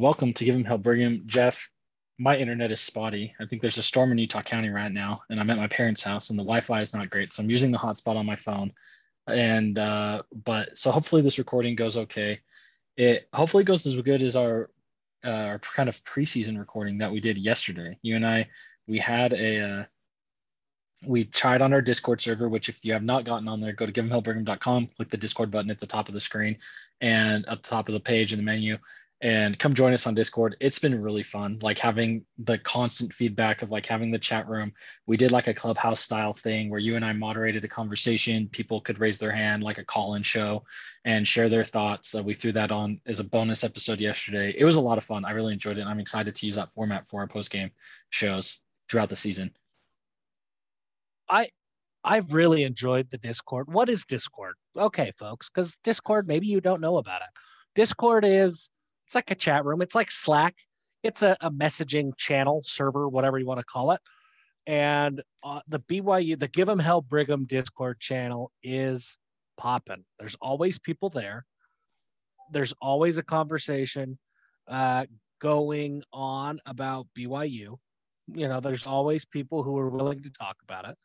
Welcome to Give 'em Hell Brigham. Jeff, my internet is spotty. I think there's a storm in Utah County right now, and I'm at my parents' house, and the Wi-Fi is not great, so I'm using the hotspot on my phone. And uh, but so hopefully this recording goes okay. It hopefully goes as good as our uh, our kind of preseason recording that we did yesterday. You and I, we had a uh, we tried on our Discord server, which if you have not gotten on there, go to giveemhellbrigham.com, click the Discord button at the top of the screen and at the top of the page in the menu and come join us on discord. It's been really fun like having the constant feedback of like having the chat room. We did like a clubhouse style thing where you and i moderated a conversation. People could raise their hand like a call-in show and share their thoughts. Uh, we threw that on as a bonus episode yesterday. It was a lot of fun. I really enjoyed it i'm excited to use that format for our post-game shows throughout the season. I I've really enjoyed the Discord. What is Discord? Okay, folks, because Discord, maybe you don't know about it. Discord is it's like a chat room. It's like Slack. It's a, a messaging channel, server, whatever you want to call it. And uh, the BYU, the Give 'em Hell Brigham Discord channel is popping. There's always people there. There's always a conversation uh, going on about BYU. You know, there's always people who are willing to talk about it.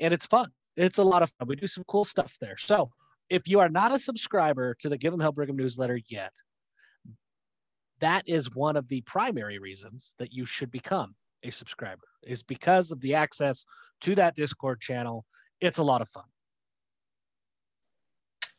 And it's fun. It's a lot of fun. We do some cool stuff there. So if you are not a subscriber to the Give 'em Hell Brigham newsletter yet, that is one of the primary reasons that you should become a subscriber is because of the access to that discord channel. It's a lot of fun.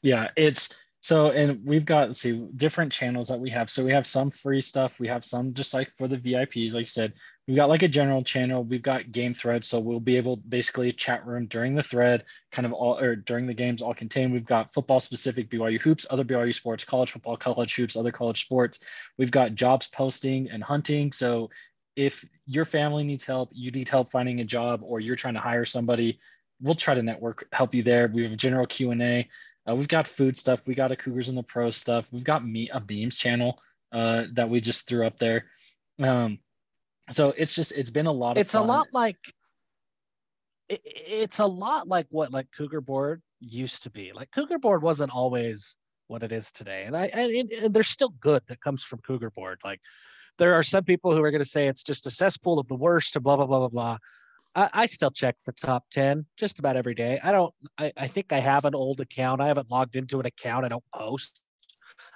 Yeah it's so, and we've got, let's see, different channels that we have. So we have some free stuff. We have some just like for the VIPs, like you said, we've got like a general channel. We've got game thread So we'll be able basically chat room during the thread, kind of all, or during the games all contained. We've got football specific BYU hoops, other BYU sports, college football, college hoops, other college sports. We've got jobs posting and hunting. So if your family needs help, you need help finding a job, or you're trying to hire somebody, we'll try to network help you there. We have a general Q and A. Uh, we've got food stuff. We got a Cougars in the Pro stuff. We've got me a Beams channel uh, that we just threw up there. Um, so it's just it's been a lot of. It's fun. a lot like. It, it's a lot like what like Cougar Board used to be. Like Cougar Board wasn't always what it is today, and I and, and there's still good that comes from Cougar Board. Like there are some people who are going to say it's just a cesspool of the worst, blah blah blah blah blah. I, I, still check the top 10 just about every day. I don't, I, I think I have an old account. I haven't logged into an account. I don't post.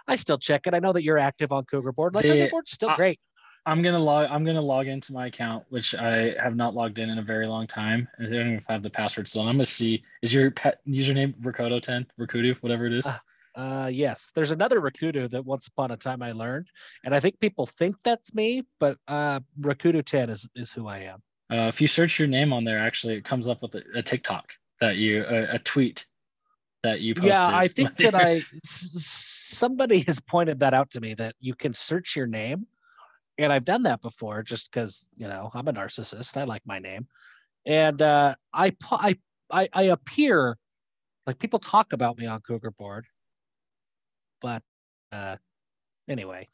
I still check it. I know that you're active on Cougar Board. Like the, Cougar Board's still I, great. I'm gonna log. I'm gonna log into my account, which I have not logged in in a very long time. I don't even if I have the password still. I'm gonna see. Is your pet username Rakoto ten Rakudu, whatever it is? Uh, uh, yes. There's another Rakudu that once upon a time I learned, and I think people think that's me, but uh, Rakudu ten is is who I am. Uh, if you search your name on there, actually, it comes up with a, a TikTok that you a, a, tweet that you posted. Yeah, I think that I somebody has pointed that out to me that you can search your name, and I've done that before just because you know I'm a narcissist. I like my name, and uh, I I I, I appear like people talk about me on Cougar Board, but uh, anyway,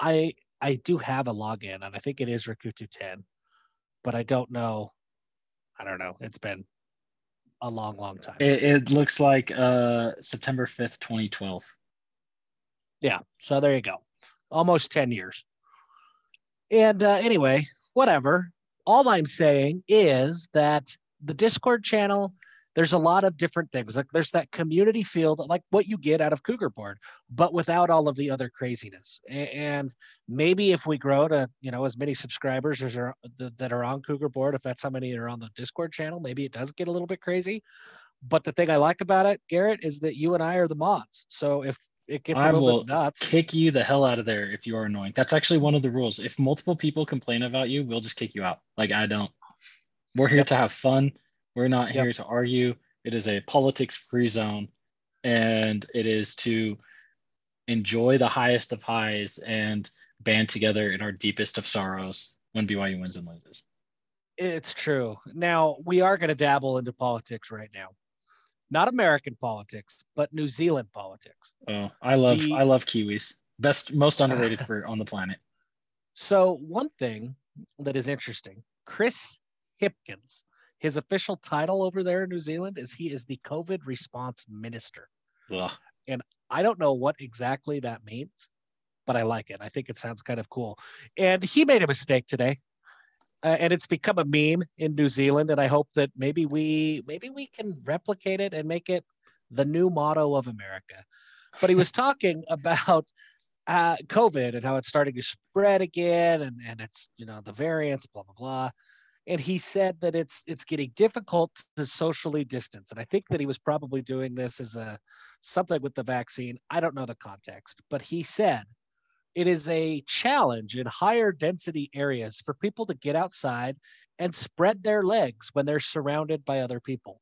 I I do have a login, and I think it is Rakutu ten but I don't know. I don't know. It's been a long, long time. It, it looks like uh, September 5th, 2012. Yeah. So there you go. Almost 10 years. And uh, anyway, whatever. All I'm saying is that the Discord channel there's a lot of different things. Like there's that community feel that like what you get out of Cougar Board, but without all of the other craziness. And maybe if we grow to you know as many subscribers as are uh, that are on Cougar Board, if that's how many are on the Discord channel, maybe it does get a little bit crazy. But the thing I like about it, Garrett, is that you and I are the mods. So if it gets I a little bit nuts. Kick you the hell out of there if you are annoying. That's actually one of the rules. If multiple people complain about you, we'll just kick you out. Like I don't. We're here yep. to have fun. We're not yep. here to argue. It is a politics free zone and it is to enjoy the highest of highs and band together in our deepest of sorrows when BYU wins and loses. It's true. Now, we are going to dabble into politics right now. Not American politics, but New Zealand politics. Oh, I love the, I love Kiwis. Best most underrated for on the planet. So, one thing that is interesting, Chris Hipkins his official title over there in New Zealand is he is the COVID response minister. Ugh. And I don't know what exactly that means, but I like it. I think it sounds kind of cool. And he made a mistake today. Uh, and it's become a meme in New Zealand and I hope that maybe we maybe we can replicate it and make it the new motto of America. But he was talking about uh, COVID and how it's starting to spread again, and and it's you know the variants, blah blah blah. And he said that it's it's getting difficult to socially distance, and I think that he was probably doing this as a something with the vaccine. I don't know the context, but he said it is a challenge in higher density areas for people to get outside and spread their legs when they're surrounded by other people.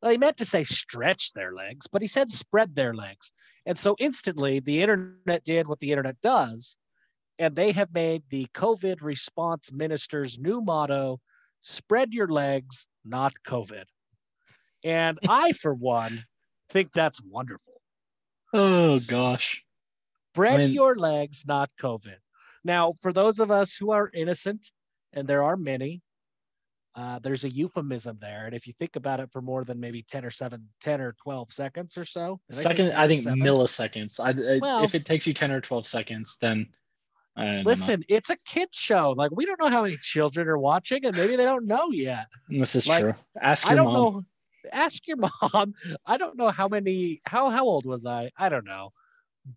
Well, he meant to say stretch their legs, but he said spread their legs. And so instantly the internet did what the internet does. And they have made the COVID response minister's new motto spread your legs, not COVID. And I, for one, think that's wonderful. Oh, gosh. Spread I mean, your legs, not COVID. Now, for those of us who are innocent, and there are many, uh, there's a euphemism there. And if you think about it for more than maybe 10 or 7, 10 or 12 seconds or so. Second, I, I think milliseconds. I, well, if it takes you 10 or 12 seconds, then listen, know. it's a kid show. Like we don't know how many children are watching, and maybe they don't know yet. This is like, true. Ask your I don't mom. know. Ask your mom. I don't know how many. How how old was I? I don't know,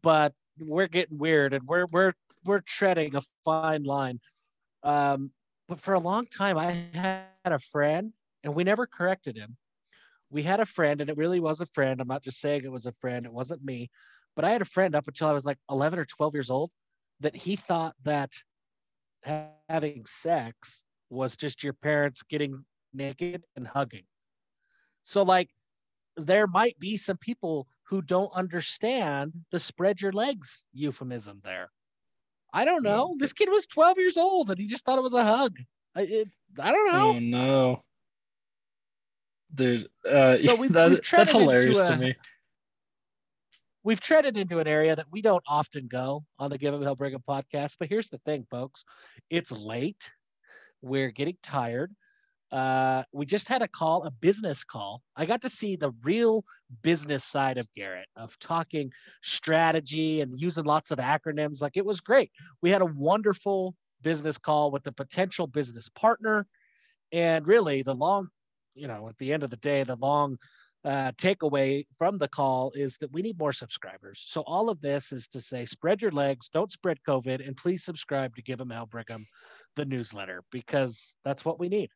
but we're getting weird, and we're we're we're treading a fine line. Um, but for a long time, I had a friend, and we never corrected him. We had a friend, and it really was a friend. I'm not just saying it was a friend, it wasn't me. But I had a friend up until I was like 11 or 12 years old that he thought that having sex was just your parents getting naked and hugging. So, like, there might be some people who don't understand the spread your legs euphemism there. I don't know. This kid was 12 years old and he just thought it was a hug. I, it, I don't know. Oh no. Dude, uh, so we've, that, we've that's hilarious a, to me. We've treaded into an area that we don't often go on the Give 'em Hell Brigham podcast. But here's the thing, folks it's late. We're getting tired uh, we just had a call, a business call. I got to see the real business side of Garrett, of talking strategy and using lots of acronyms. Like it was great. We had a wonderful business call with the potential business partner. And really, the long, you know, at the end of the day, the long uh, takeaway from the call is that we need more subscribers. So all of this is to say, spread your legs, don't spread COVID, and please subscribe to Give 'em Hell Brigham, the newsletter, because that's what we need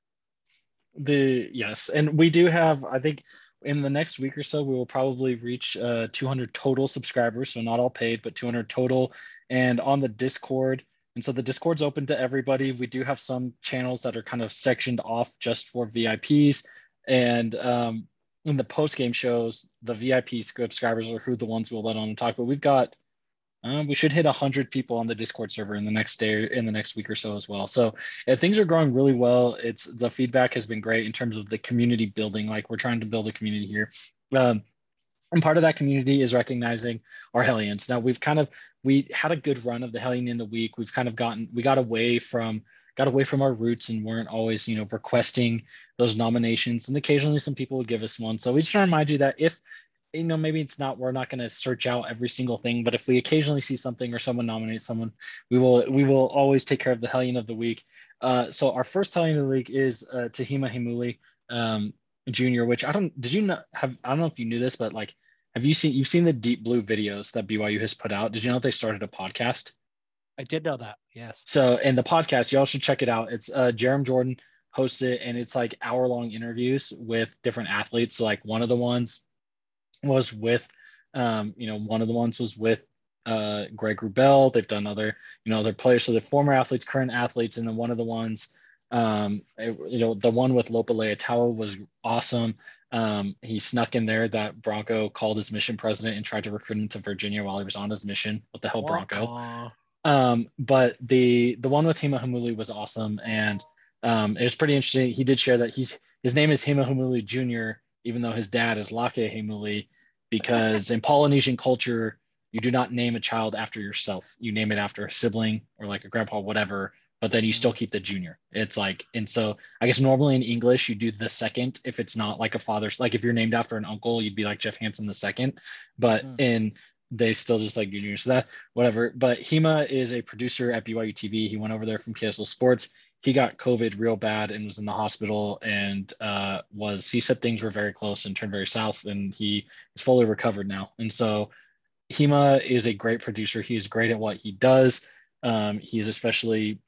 the yes and we do have i think in the next week or so we will probably reach uh, 200 total subscribers so not all paid but 200 total and on the discord and so the discord's open to everybody we do have some channels that are kind of sectioned off just for vips and um, in the post game shows the vip subscribers are who the ones we'll let on and talk but we've got um, we should hit 100 people on the discord server in the next day in the next week or so as well. So yeah, things are growing really well. It's the feedback has been great in terms of the community building like we're trying to build a community here. Um, and part of that community is recognizing our hellions. Now we've kind of we had a good run of the hellion in the week. We've kind of gotten we got away from got away from our roots and weren't always you know requesting those nominations. And occasionally some people would give us one. So we just want to remind you that if you know maybe it's not we're not going to search out every single thing but if we occasionally see something or someone nominates someone we will we will always take care of the hellion of the week. Uh, so our first hellion of the week is uh, tahima Heimuli um, junior which i don't did you not have i don't know if you knew this but like have you seen you've seen the deep blue videos that byu has put out? Did you know they started a podcast i did know that yes so in the podcast y'all should check it out it's uh Jarom jordan hosts it and it's like hour long interviews with different athletes so like one of the ones was with, um, you know, one of the ones was with uh, Greg Wrubell. They've done other, you know, other players. So they're former athletes, current athletes, and then one of the ones, um, you know, the one with Lopa Leitaua was awesome. Um, he snuck in there that Bronco called his mission president and tried to recruit him to Virginia while he was on his mission. What the hell, Bronco? Um, but the the one with Hema Heimuli was awesome, and um, it was pretty interesting. He did share that he's his name is Hema Heimuli Jr even though his dad is Lakei Heimuli, because in Polynesian culture, you do not name a child after yourself. You name it after a sibling or like a grandpa, whatever, but then you mm-hmm. still keep the junior. It's like, and so I guess normally in English, you do the second if it's not like a father's, like if you're named after an uncle, you'd be like Jeff Hanson the second. But mm. in they still just like junior. So that whatever. But Hema is a producer at BYU TV. He went over there from KSL Sports. He got COVID real bad and was in the hospital and uh, was he said things were very close and turned very south and he is fully recovered now. And so Hema is a great producer. He's great at what he does. Um, he is especially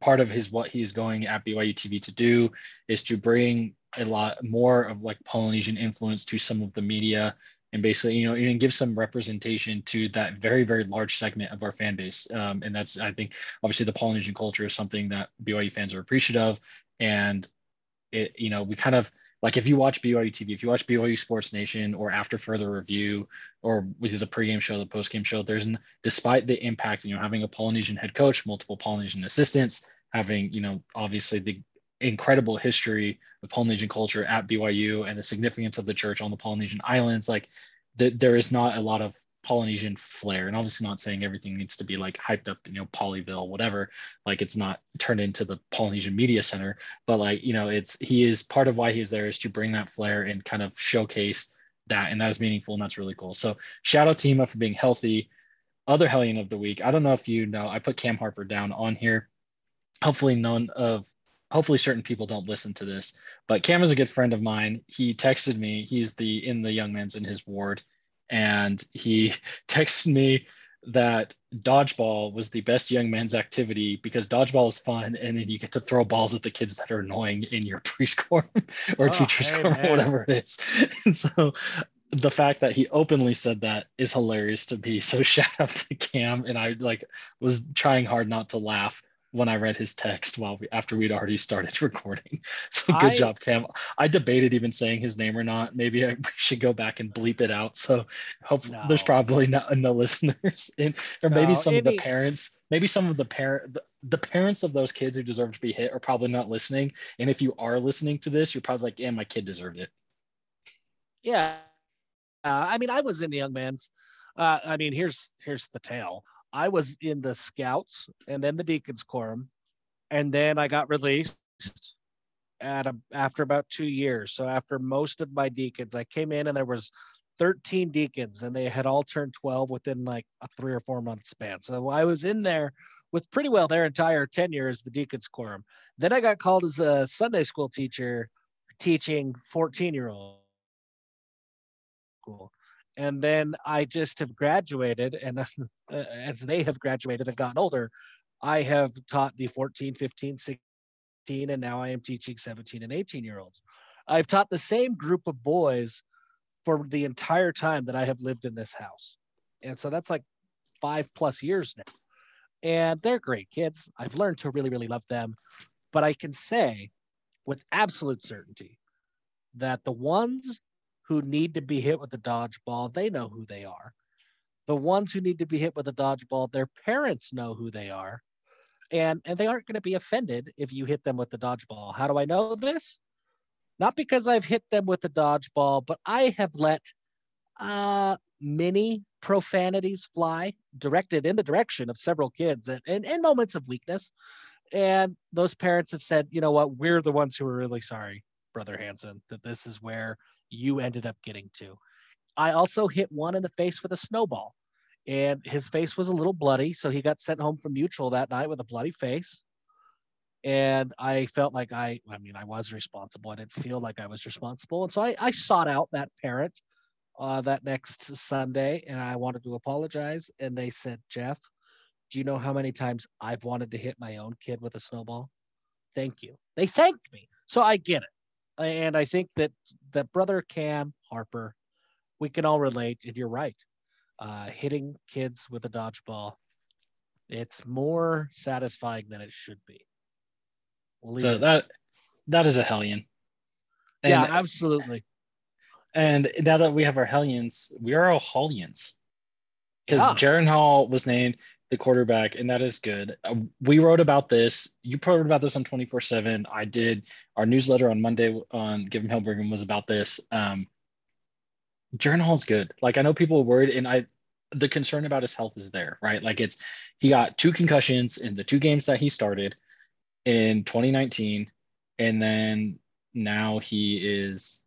part of his what he is going at BYU TV to do is to bring a lot more of like Polynesian influence to some of the media and basically you know even give some representation to that very very large segment of our fan base. Um, and that's i think obviously the polynesian culture is something that byu fans are appreciative of. And it you know we kind of like if you watch BYU TV, if you watch BYU Sports Nation or after further review or with the pregame show, the postgame show, there's despite the impact, you know, having a Polynesian head coach, multiple Polynesian assistants, having, you know, obviously the incredible history of Polynesian culture at BYU and the significance of the church on the Polynesian islands, like the, there is not a lot of Polynesian flair. And obviously not saying everything needs to be like hyped up, you know, Polyville, whatever. Like it's not turned into the Polynesian Media Center, but like, you know, it's he is part of why he's there is to bring that flair and kind of showcase that. And that is meaningful and that's really cool. So shout out to Hema for being healthy. Other Hellion of the week. I don't know if you know, I put Cam Harper down on here. Hopefully none of hopefully certain people don't listen to this, but Cam is a good friend of mine. He texted me. He's the in the young man's in his ward and he texted me that dodgeball was the best young man's activity because dodgeball is fun and then you get to throw balls at the kids that are annoying in your preschool or oh, teacher's hey, or whatever it is. And so the fact that he openly said that is hilarious to me. So shout out to Cam and I like was trying hard not to laugh when I read his text while we, after we'd already started recording. So good I, job, Cam. I debated even saying his name or not. Maybe I should go back and bleep it out. So hope no. there's probably not no listeners in, or no, maybe some of the parents, maybe some of the parent, the, the, parents of those kids who deserve to be hit are probably not listening. And if you are listening to this, you're probably like, yeah, my kid deserved it. Yeah. Uh, I mean, I was in the young man's, uh, I mean, here's, here's the tale. I was in the scouts and then the deacons quorum, and then I got released at a, after about two years. So after most of my deacons, I came in and there was 13 deacons, and they had all turned 12 within like a three or four month span. So I was in there with pretty well their entire tenure as the deacons quorum. Then I got called as a Sunday school teacher teaching 14 year old school and then I just have graduated, and uh, as they have graduated and gotten older, I have taught the 14, 15, 16, and now I am teaching 17 and 18 year olds. I've taught the same group of boys for the entire time that I have lived in this house. And so that's like five plus years now. And they're great kids. I've learned to really, really love them. But I can say with absolute certainty that the ones who need to be hit with a dodgeball, they know who they are. The ones who need to be hit with a dodgeball, their parents know who they are. And, and they aren't going to be offended if you hit them with the dodgeball. How do I know this? Not because I've hit them with the dodgeball, but I have let uh, many profanities fly directed in the direction of several kids and in moments of weakness. And those parents have said, you know what, we're the ones who are really sorry, Brother Hanson, that this is where you ended up getting to. I also hit one in the face with a snowball, and his face was a little bloody. So he got sent home from mutual that night with a bloody face. And I felt like I, I mean, I was responsible. I didn't feel like I was responsible. And so I, I sought out that parent uh, that next Sunday and I wanted to apologize. And they said, Jeff, do you know how many times I've wanted to hit my own kid with a snowball? Thank you. They thanked me. So I get it and I think that that brother Cam Harper, we can all relate. And you're right, uh, hitting kids with a dodgeball, it's more satisfying than it should be. We'll so that that is a hellion. And, yeah, absolutely. And now that we have our hellions, we are all hellions because yeah. Jaren Hall was named the quarterback, and that is good. Uh, we wrote about this. You probably wrote about this on 24 7. I did our newsletter on Monday on Give 'em Hell Brigham was about this. Um, Hall's good. Like, I know people are worried, and I, the concern about his health is there, right? Like, it's he got two concussions in the two games that he started in 2019, and then now he is,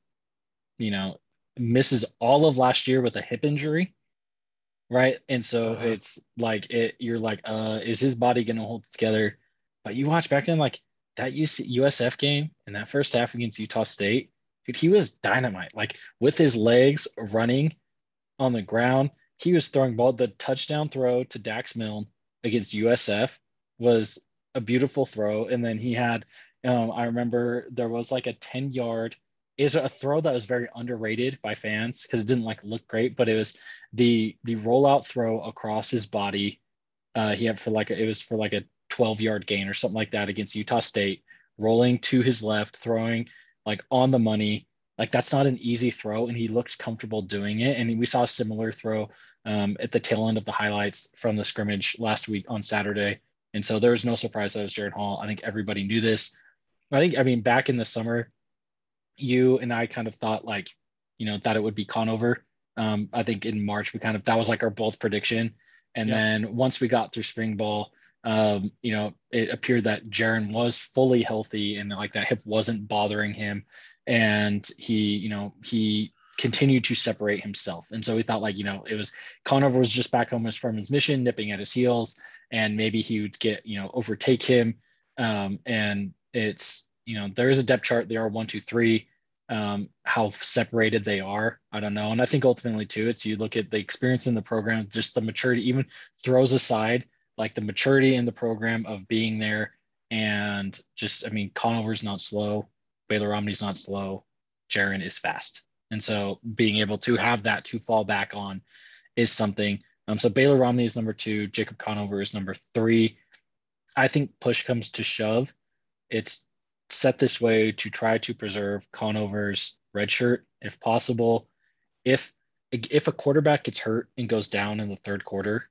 you know, misses all of last year with a hip injury right? And so Uh-huh. it's like it. You're like, uh, is his body gonna hold together? But you watch back in like that UC, USF game in that first half against Utah State, dude, he was dynamite. Like with his legs running on the ground, he was throwing ball. The touchdown throw to Dax Milne against USF was a beautiful throw, and then he had. Um, I remember there was like a ten yard is a throw that was very underrated by fans because it didn't like look great, but it was the the rollout throw across his body. Uh, he had for like a, it was for like a 12 yard gain or something like that against Utah State, rolling to his left, throwing like on the money. Like that's not an easy throw, and he looked comfortable doing it. And we saw a similar throw um, at the tail end of the highlights from the scrimmage last week on Saturday. And so there was no surprise that it was Jaren Hall. I think everybody knew this. I think I mean back in the summer, you and I kind of thought like, you know, that it would be Conover. Um, I think in March we kind of that was like our bold prediction. And Yeah. then once we got through spring ball, um, you know, it appeared that Jaren was fully healthy and like that hip wasn't bothering him. And he, you know, he continued to separate himself. And so we thought like, you know, it was Conover was just back home from his mission, nipping at his heels, and maybe he would get, you know, overtake him. Um, and it's, you know, there is a depth chart. There are one, two, three. Um, how separated they are, I don't know. And I think ultimately too, it's you look at the experience in the program, just the maturity, even throws aside like the maturity in the program of being there, and just I mean, Conover's not slow, Baylor Romney's not slow, Jaren is fast, and so being able to have that to fall back on is something. Um, so Baylor Romney is number two, Jacob Conover is number three. I think push comes to shove, it's set this way to try to preserve Conover's red shirt if possible. If if a quarterback gets hurt and goes down in the third quarter,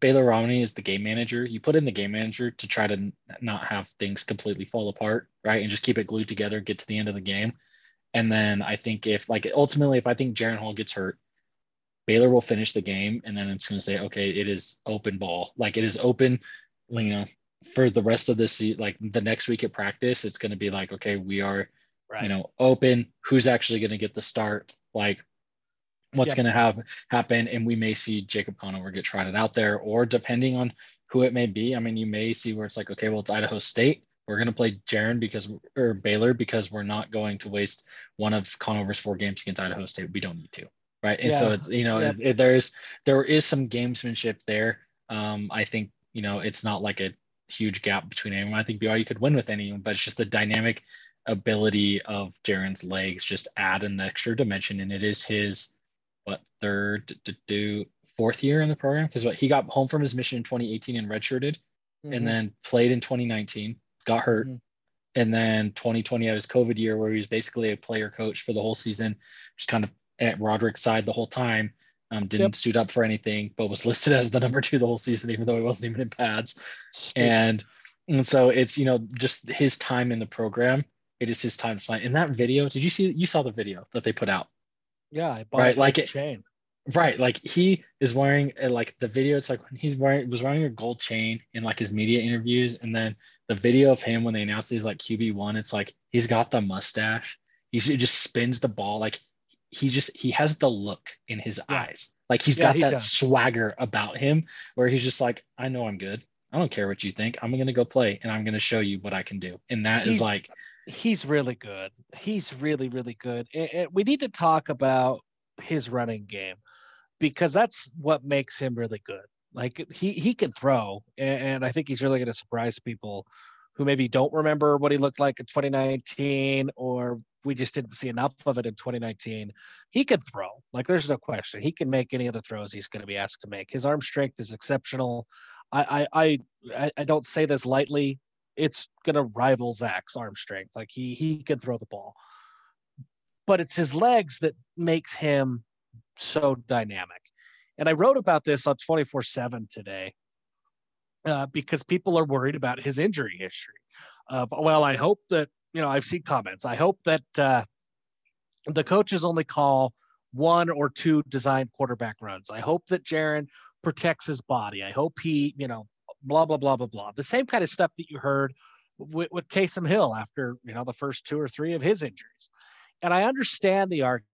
Baylor Romney is the game manager. You put in the game manager to try to not have things completely fall apart, right? And just keep it glued together, get to the end of the game. And then I think if like ultimately if I think Jaren Hall gets hurt, Baylor will finish the game and then it's going to say, okay, it is open ball. Like it is open, you know, for the rest of this, se- like the next week at practice, it's going to be like, okay, we are, Right. you know, open. Who's actually going to get the start? Like what's Yep. going to have happen? And we may see Jacob Conover get trotted out there, or depending on who it may be. I mean, you may see where it's like, okay, well, it's Idaho State. We're going to play Jaren because, or Baylor because we're not going to waste one of Conover's four games against Idaho State. We don't need to right and so it's you know Yep. it, it- there's there is some gamesmanship there um i think you know it's not like a huge gap between anyone i think BYU could win with anyone but it's just the dynamic ability of Jaren's legs just add an extra dimension and it is his what third to do fourth year in the program because what he got home from his mission in 2018 and redshirted Mhm. and then played in 2019 got hurt Mhm. and then 2020 had his covid year where he was basically a player coach for the whole season just kind of at roderick's side the whole time um, didn't Yep. suit up for anything but was listed as the number two the whole season even though he wasn't even in pads and and so it's you know just his time in the program it is his time to fly in that video did you see you saw the video that they put out yeah, I bought right, like it- chain. Right, like he is wearing uh, like the video. It's like when he's wearing was wearing a gold chain in like his media interviews, and then the video of him when they announced he's like QB one. It's like he's got the mustache. He just spins the ball like he just he has the look in his Yeah. eyes. Like he's Yeah, got he that does. swagger about him where he's just like, I know I'm good. I don't care what you think. I'm gonna go play and I'm gonna show you what I can do. And that is He's- like He's really good. He's really, really good. And- and we need to talk about his running game because that's what makes him really good. Like he he can throw, and, and I think he's really going to surprise people who maybe don't remember what he looked like in 2019, or we just didn't see enough of it in 2019. He can throw, like there's no question. He can make any of the throws he's going to be asked to make. His arm strength is exceptional. I I I, I- don't say this lightly. It's going to rival Zach's arm strength. Like he he can throw the ball, but it's his legs that makes him so dynamic. And I wrote about this on 24 7 today uh, because people are worried about his injury history. Uh, well, I hope that, you know, I've seen comments. I hope that uh, the coaches only call one or two design quarterback runs. I hope that Jaren protects his body. I hope he, you know, blah, blah, blah, blah, blah. The same kind of stuff that you heard with, with Taysom Hill after, you know, the first two or three of his injuries. And I understand the argument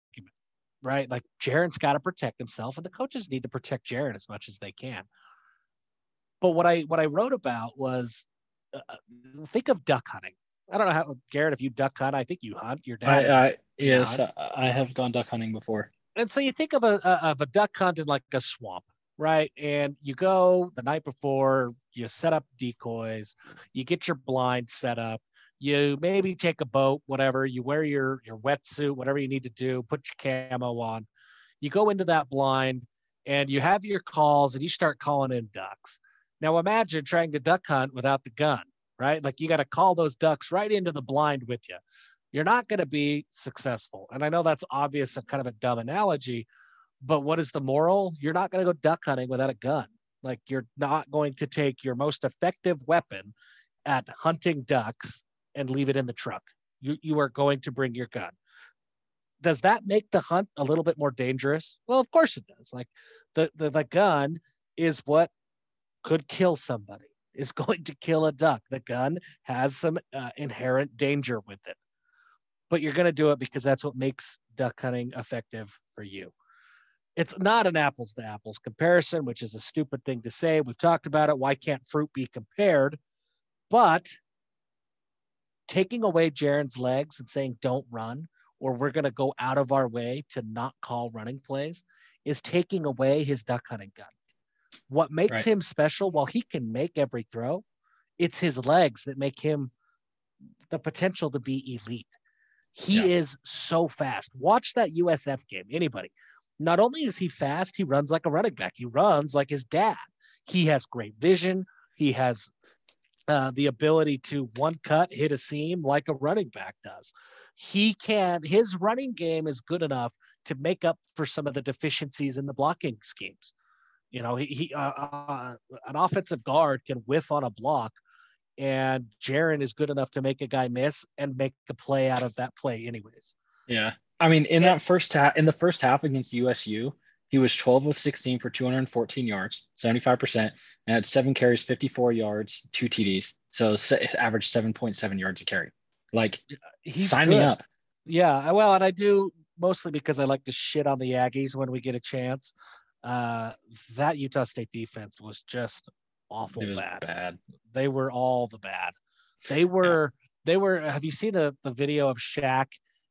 right? Like Jaren's got to protect himself, and the coaches need to protect Jaren as much as they can. But what I what I wrote about was uh, uh think of duck hunting. I don't know how Garrett, if you duck hunt, I think you hunt. Your dad. I, I yes, hunt. I have gone duck hunting before. And so you think of a, a of a duck hunt in like a swamp, right? And you go the night before, you set up decoys, you get your blind set up, you maybe take a boat, whatever, you wear your your wetsuit, whatever you need to do, put your camo on. You go into that blind and you have your calls and you start calling in ducks. Now imagine trying to duck hunt without the gun, right? Like you got to call those ducks right into the blind with you. You're not going to be successful. And I know that's obvious and kind of a dumb analogy, but what is the moral? You're not going to go duck hunting without a gun. Like you're not going to take your most effective weapon at hunting ducks and leave it in the truck. You you are going to bring your gun. Does that make the hunt a little bit more dangerous? Well, of course it does. Like the the, the gun is what could kill somebody. Is going to kill a duck. The gun has some uh, inherent danger with it, but you're going to do it because that's what makes duck hunting effective for you it's not an apples to apples comparison, which is a stupid thing to say. We've talked about it. Why can't fruit be compared? But taking away Jaren's legs and saying, don't run, or we're going to go out of our way to not call running plays, is taking away his duck hunting gun. What makes right. him special, while he can make every throw, it's his legs that make him the potential to be elite. He yeah. is so fast. Watch that USF game. Anybody, not only is he fast, he runs like a running back. He runs like his dad. He has great vision. He has uh, the ability to one cut, hit a seam like a running back does. He can, his running game is good enough to make up for some of the deficiencies in the blocking schemes. You know, he, he uh, uh, an offensive guard can whiff on a block, and Jaren is good enough to make a guy miss and make a play out of that play, anyways. Yeah. I mean, in that first half, in the first half against USU, he was 12 of 16 for 214 yards, 75%, and had seven carries, 54 yards, two TDs. So average 7.7 yards a carry. Like, He's sign good. me up. Yeah. Well, and I do mostly because I like to shit on the Aggies when we get a chance. Uh, that Utah State defense was just awful was bad. bad. They were all the bad. They were, yeah. they were, have you seen the, the video of Shaq?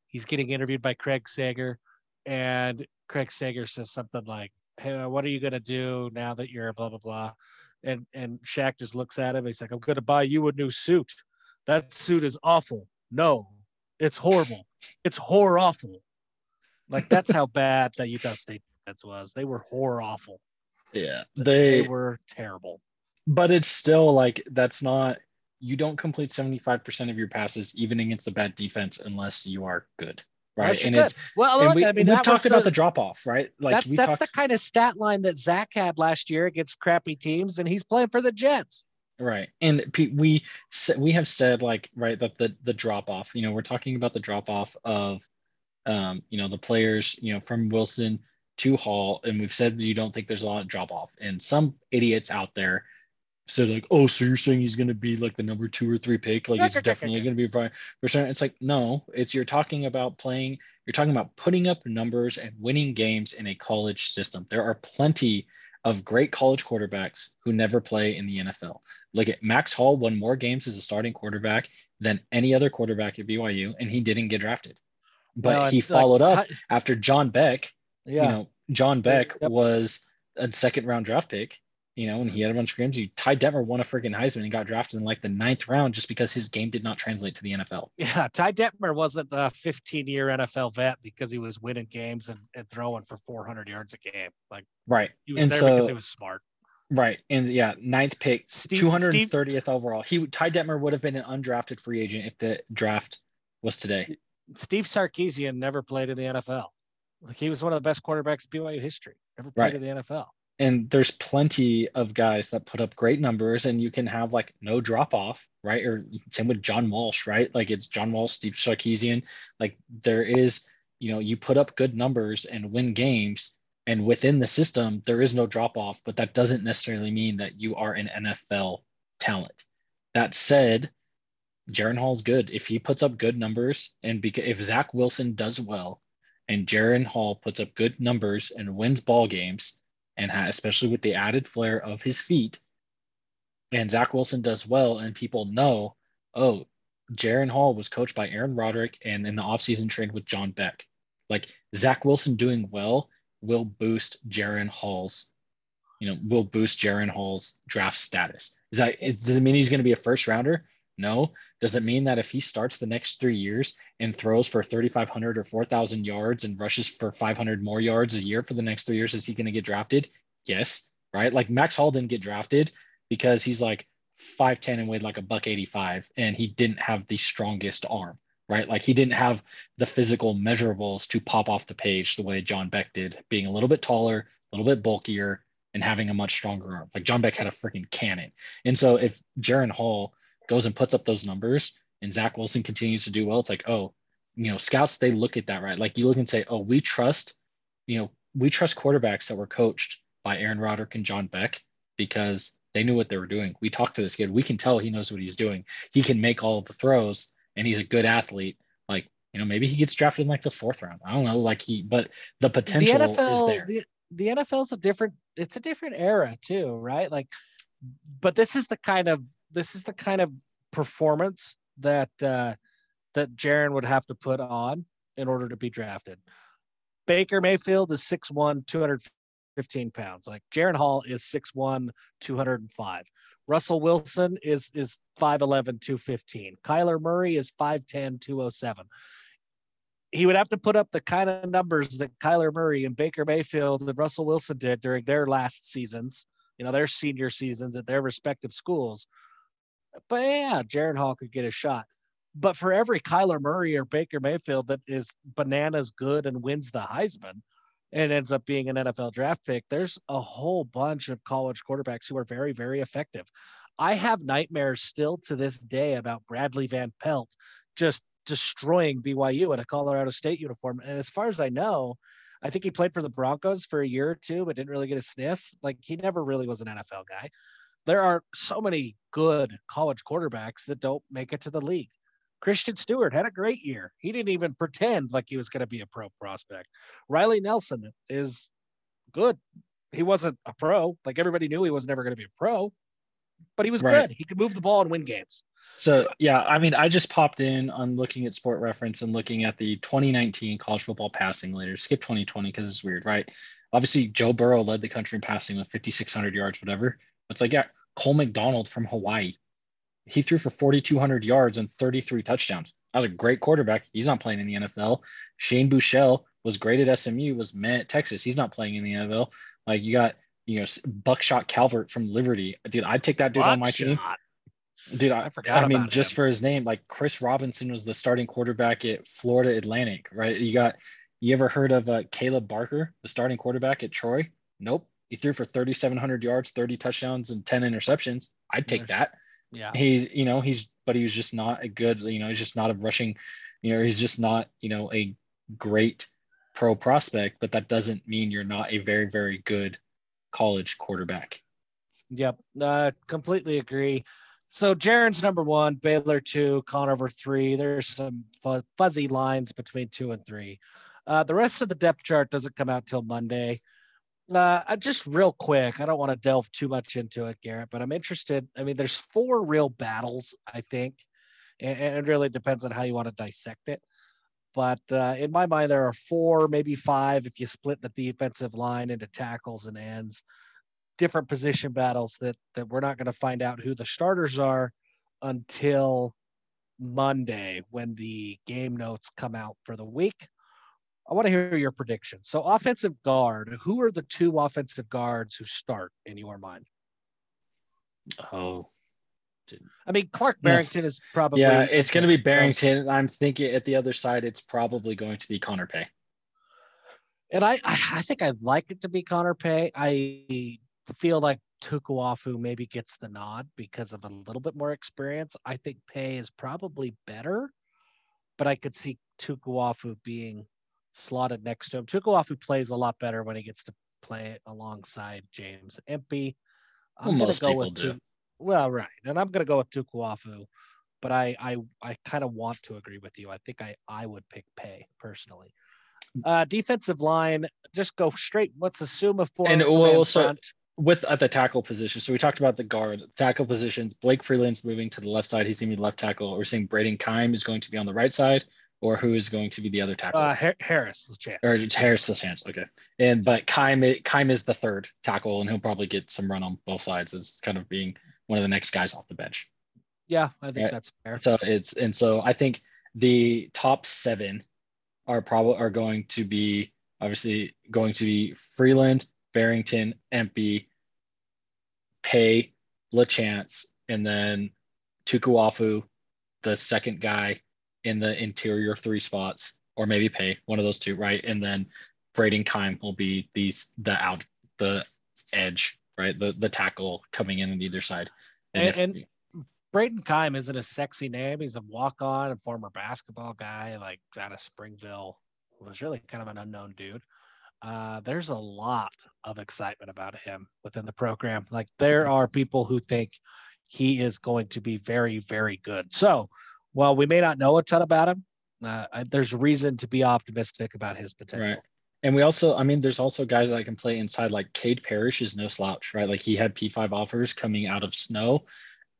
he's getting interviewed by Craig Sager, and Craig Sager says something like, "Hey, what are you gonna do now that you're blah blah blah?" And and Shaq just looks at him. He's like, "I'm gonna buy you a new suit. That suit is awful. No, it's horrible. It's horror awful. Like that's how bad that Utah State defense was. They were horror awful. Yeah, they, they were terrible. But it's still like that's not you don't complete 75% of your passes even against a bad defense unless you are good right and good. it's well look, we, I mean, we've talked the, about the drop off right like that's, that's talked, the kind of stat line that zach had last year against crappy teams and he's playing for the jets right and we we have said like right that the the drop off you know we're talking about the drop off of um you know the players you know from wilson to hall and we've said you don't think there's a lot of drop off and some idiots out there said like, oh, so you're saying he's going to be like the number two or three pick, like he's definitely going to be fine for sure. It's like no, it's you're talking about playing, you're talking about putting up numbers and winning games in a college system. There are plenty of great college quarterbacks who never play in the NFL. Look at Max Hall won more games as a starting quarterback than any other quarterback at BYU, and he didn't get drafted. But well, he followed like, up t- after John Beck. Yeah. You know, John Beck yep. was a second round draft pick you know, and he had a bunch of games. He, Ty Detmer won a freaking Heisman and got drafted in like the ninth round just because his game did not translate to the NFL. Yeah, Ty Detmer wasn't a 15 year NFL vet because he was winning games and, and throwing for 400 yards a game. Like, right. He was and there so, because he was smart. Right. And yeah, ninth pick, Steve, 230th Steve, overall. He Ty Detmer would have been an undrafted free agent if the draft was today. Steve Sarkisian never played in the NFL. Like he was one of the best quarterbacks in BYU history. ever played right. in the NFL and there's plenty of guys that put up great numbers and you can have like no drop off right or same with john walsh right like it's john walsh steve sarkisian like there is you know you put up good numbers and win games and within the system there is no drop off but that doesn't necessarily mean that you are an nfl talent that said Jaren Hall's good. If he puts up good numbers and because if Zach Wilson does well and Jaren Hall puts up good numbers and wins ball games, and ha- especially with the added flair of his feet, and Zach Wilson does well, and people know, oh, Jaren Hall was coached by Aaron Roderick and in the offseason trained with John Beck. Like Zach Wilson doing well will boost Jaren Hall's, you know, will boost Jaren Hall's draft status. Is that does it mean he's going to be a first rounder? No. Does it mean that if he starts the next three years and throws for 3,500 or 4,000 yards and rushes for 500 more yards a year for the next three years, is he going to get drafted? Yes. Right. Like Max Hall didn't get drafted because he's like 5'10 and weighed like a buck 85 and he didn't have the strongest arm right like he didn't have the physical measurables to pop off the page the way john beck did being a little bit taller a little bit bulkier and having a much stronger arm like john beck had a freaking cannon and so if Jaren hall goes and puts up those numbers and zach wilson continues to do well it's like oh you know scouts they look at that right like you look and say oh we trust you know we trust quarterbacks that were coached by aaron roderick and john beck because they knew what they were doing. We talked to this kid. We can tell he knows what he's doing. He can make all the throws and he's a good athlete. Like, you know, maybe he gets drafted in like the fourth round. I don't know. Like he, but the potential the NFL, is there. The, the NFL's a different, it's a different era too, right? Like, but this is the kind of, this is the kind of performance that, uh, that Jaren would have to put on in order to be drafted. Baker Mayfield is 6'1, 200 15 pounds. Like Jaren Hall is 6'1, 205. Russell Wilson is is 5'11, 215. Kyler Murray is 5'10, 207. He would have to put up the kind of numbers that Kyler Murray and Baker Mayfield and Russell Wilson did during their last seasons, you know, their senior seasons at their respective schools. But yeah, Jaren Hall could get a shot. But for every Kyler Murray or Baker Mayfield that is bananas good and wins the Heisman, and ends up being an NFL draft pick, there's a whole bunch of college quarterbacks who are very, very effective. I have nightmares still to this day about Bradley Van Pelt just destroying BYU in a Colorado State uniform. And as far as I know, I think he played for the Broncos for a year or two, but didn't really get a sniff. Like he never really was an NFL guy. There are so many good college quarterbacks that don't make it to the league. Christian Stewart had a great year. He didn't even pretend like he was going to be a pro prospect. Riley Nelson is good. He wasn't a pro. Like everybody knew he was never going to be a pro, but he was right. good. He could move the ball and win games. So, yeah, I mean, I just popped in on looking at Sport Reference and looking at the 2019 college football passing leaders. Skip 2020 because it's weird, right? Obviously, Joe Burrow led the country in passing with 5,600 yards, whatever. It's like, yeah, Cole McDonald from Hawaii he threw for 4,200 yards and 33 touchdowns. That was a great quarterback. He's not playing in the NFL. Shane Buechele was great at SMU, was man at Texas. He's not playing in the NFL. Like you got, you know, Buckshot Calvert from Liberty. Dude, I'd take that dude on my team. Dude, I, I forgot. I mean, just him. for his name, like Chris Robinson was the starting quarterback at Florida Atlantic, right? You got, you ever heard of uh, Kaleb Barker, the starting quarterback at Troy? Nope. He threw for 3,700 yards, 30 touchdowns, and 10 interceptions. I'd take that. Yeah. He's, you know, he's, but he was just not a good, you know, he's just not a rushing, you know, he's just not, you know, a great pro prospect, but that doesn't mean you're not a very, very good college quarterback. Yep. Uh, completely agree. So Jaren's number one, Baylor two, Conover three. There's some fuzzy lines between two and three. Uh, the rest of the depth chart doesn't come out till Monday. Uh, just real quick, I don't want to delve too much into it, Garrett, but I'm interested. I mean, there's four real battles, I think, and, and it really depends on how you want to dissect it. But uh, in my mind, there are four, maybe five, if you split the defensive line into tackles and ends, different position battles that that we're not going to find out who the starters are until Monday when the game notes come out for the week. I want to hear your prediction. So, offensive guard, who are the two offensive guards who start in your mind? Oh, I mean, Clark Barrington is probably. Yeah, it's going to be Barrington. I'm thinking at the other side, it's probably going to be Connor Pay. And I, I think I'd like it to be Connor Pay. I feel like Tukuafu maybe gets the nod because of a little bit more experience. I think Pay is probably better, but I could see Tukuafu being slotted next to him. Tukuafu plays a lot better when he gets to play alongside James Empey. I'm well, gonna go with do. well, right, and I'm gonna go with Tukuafu, but I I I kind of want to agree with you. I think I I would pick Pay personally. Uh, defensive line, just go straight. Let's assume a four. And also- front. with at the tackle position. So we talked about the guard tackle positions. Blake Freeland's moving to the left side. He's going to be left tackle. We're saying Brayden Keim is going to be on the right side, or who is going to be the other tackle? Uh, Har- Harris, the chance. or Harris chance. Okay. And but Keim Keim is the third tackle, and he'll probably get some run on both sides as kind of being one of the next guys off the bench. Yeah, I think Right. that's fair. So it's and so I think the top seven are probably are going to be obviously going to be Freeland, Barrington, Empey, Pay, LaChance, and then Tukuafu, the second guy in the interior three spots, or maybe Pay, one of those two, right? And then Brayden Keim will be these the out the edge, right? The the tackle coming in on either side. And- if- and- Brayden Keim isn't a sexy name. He's a walk on and former basketball guy, like out of Springville. Was really kind of an unknown dude. Uh, there's a lot of excitement about him within the program. Like there are people who think he is going to be very, very good. So while we may not know a ton about him, uh, there's reason to be optimistic about his potential. Right. And we also, I mean, there's also guys that I can play inside. Like Cade Parrish is no slouch, right? Like he had P5 offers coming out of snow,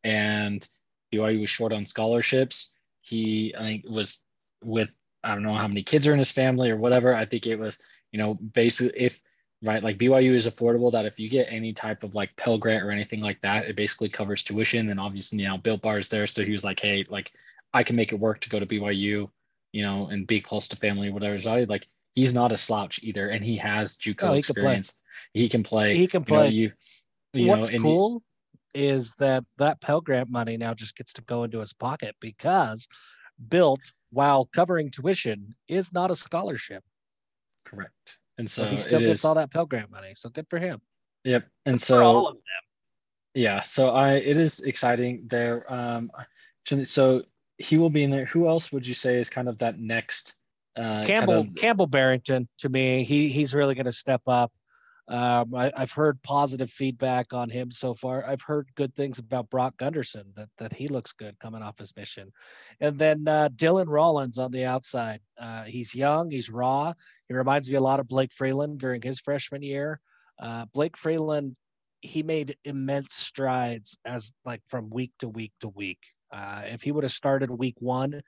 and BYU was short on scholarships. He, I think, was with I don't know how many kids are in his family or whatever. I think it was, you know, basically if right, like BYU is affordable that if you get any type of like Pell Grant or anything like that, it basically covers tuition. And obviously, you know, Bill Barr is there, so he was like, hey, like I can make it work to go to BYU, you know, and be close to family, whatever. So I, like he's not a slouch either, and he has JUCO Oh, he can experience. He can play. He can You know, play. you, you What's know, and cool is that that Pell Grant money now just gets to go into his pocket because built while covering tuition is not a scholarship. correct. And So so he still gets is- all that Pell Grant money. So good for him. Yep. And for all so of them. yeah, so I it is exciting there. Um, so he will be in there. Who else would you say is kind of that next? Uh, Campbell Kind of, Campbell Barrington to me, he he's really going to step up. Um, I, I've heard positive feedback on him so far. I've heard good things about Brock Gunderson that that he looks good coming off his mission, and then uh, Dylan Rollins on the outside. Uh, he's young, he's raw. He reminds me a lot of Blake Freeland during his freshman year. Uh, Blake Freeland, he made immense strides as like from week to week to week. Uh, if he would have started week one,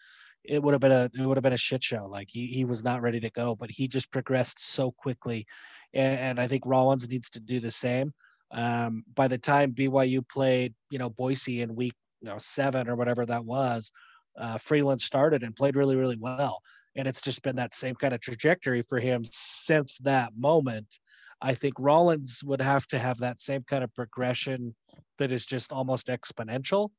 it would have been a it would have been a shit show. Like he he was not ready to go, but he just progressed so quickly, and, and I think Rollins needs to do the same. Um, by the time BYU played, you know, Boise in week you know seven or whatever that was, uh, Freeland started and played really really well, and it's just been that same kind of trajectory for him since that moment. I think Rollins would have to have that same kind of progression that is just almost exponential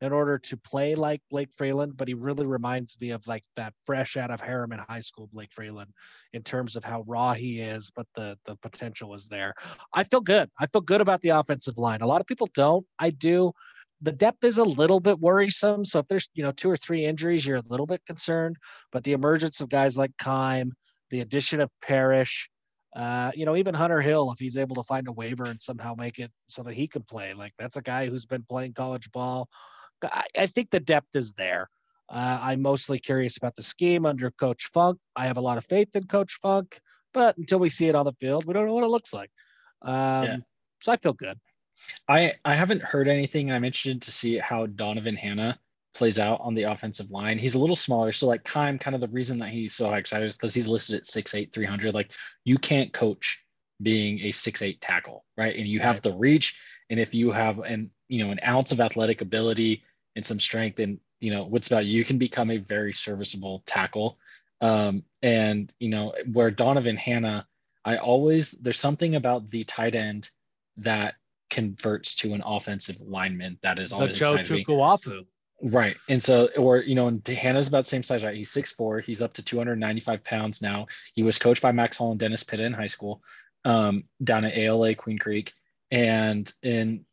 in order to play like Blake Freeland, but he really reminds me of like that fresh out of Herriman High School Blake Freeland in terms of how raw he is, but the the potential is there. I feel good. I feel good about the offensive line. A lot of people don't. I do. The depth is a little bit worrisome. So if there's you know two or three injuries, you're a little bit concerned. But the emergence of guys like Keim, the addition of Parrish, uh, you know, even Hunter Hill, if he's able to find a waiver and somehow make it so that he can play, like that's a guy who's been playing college ball. I, I think the depth is there. Uh, I'm mostly curious about the scheme under Coach Funk. I have a lot of faith in Coach Funk, but until we see it on the field, we don't know what it looks like. Um, Yeah. So I feel good. I I haven't heard anything. I'm interested to see how Donovan Hannah plays out on the offensive line. He's a little smaller, so like Keim, kind of the reason that he's so excited is because he's listed at 6'8", 300. Like you can't coach being a six eight tackle, right? And you have the reach, and if you have an you know an ounce of athletic ability and some strength, and you know what's about you can become a very serviceable tackle. Um, and you know where Donovan Hannah, I always there's something about the tight end that converts to an offensive lineman that is always The Joe. Tukuafu. Right. And so, or, you know, and Hannah's about the same size, right? He's 6'4, he's up to 295 pounds now. He was coached by Max Hall and Dennis Pitta in high school, um, down at ALA Queen Creek. And in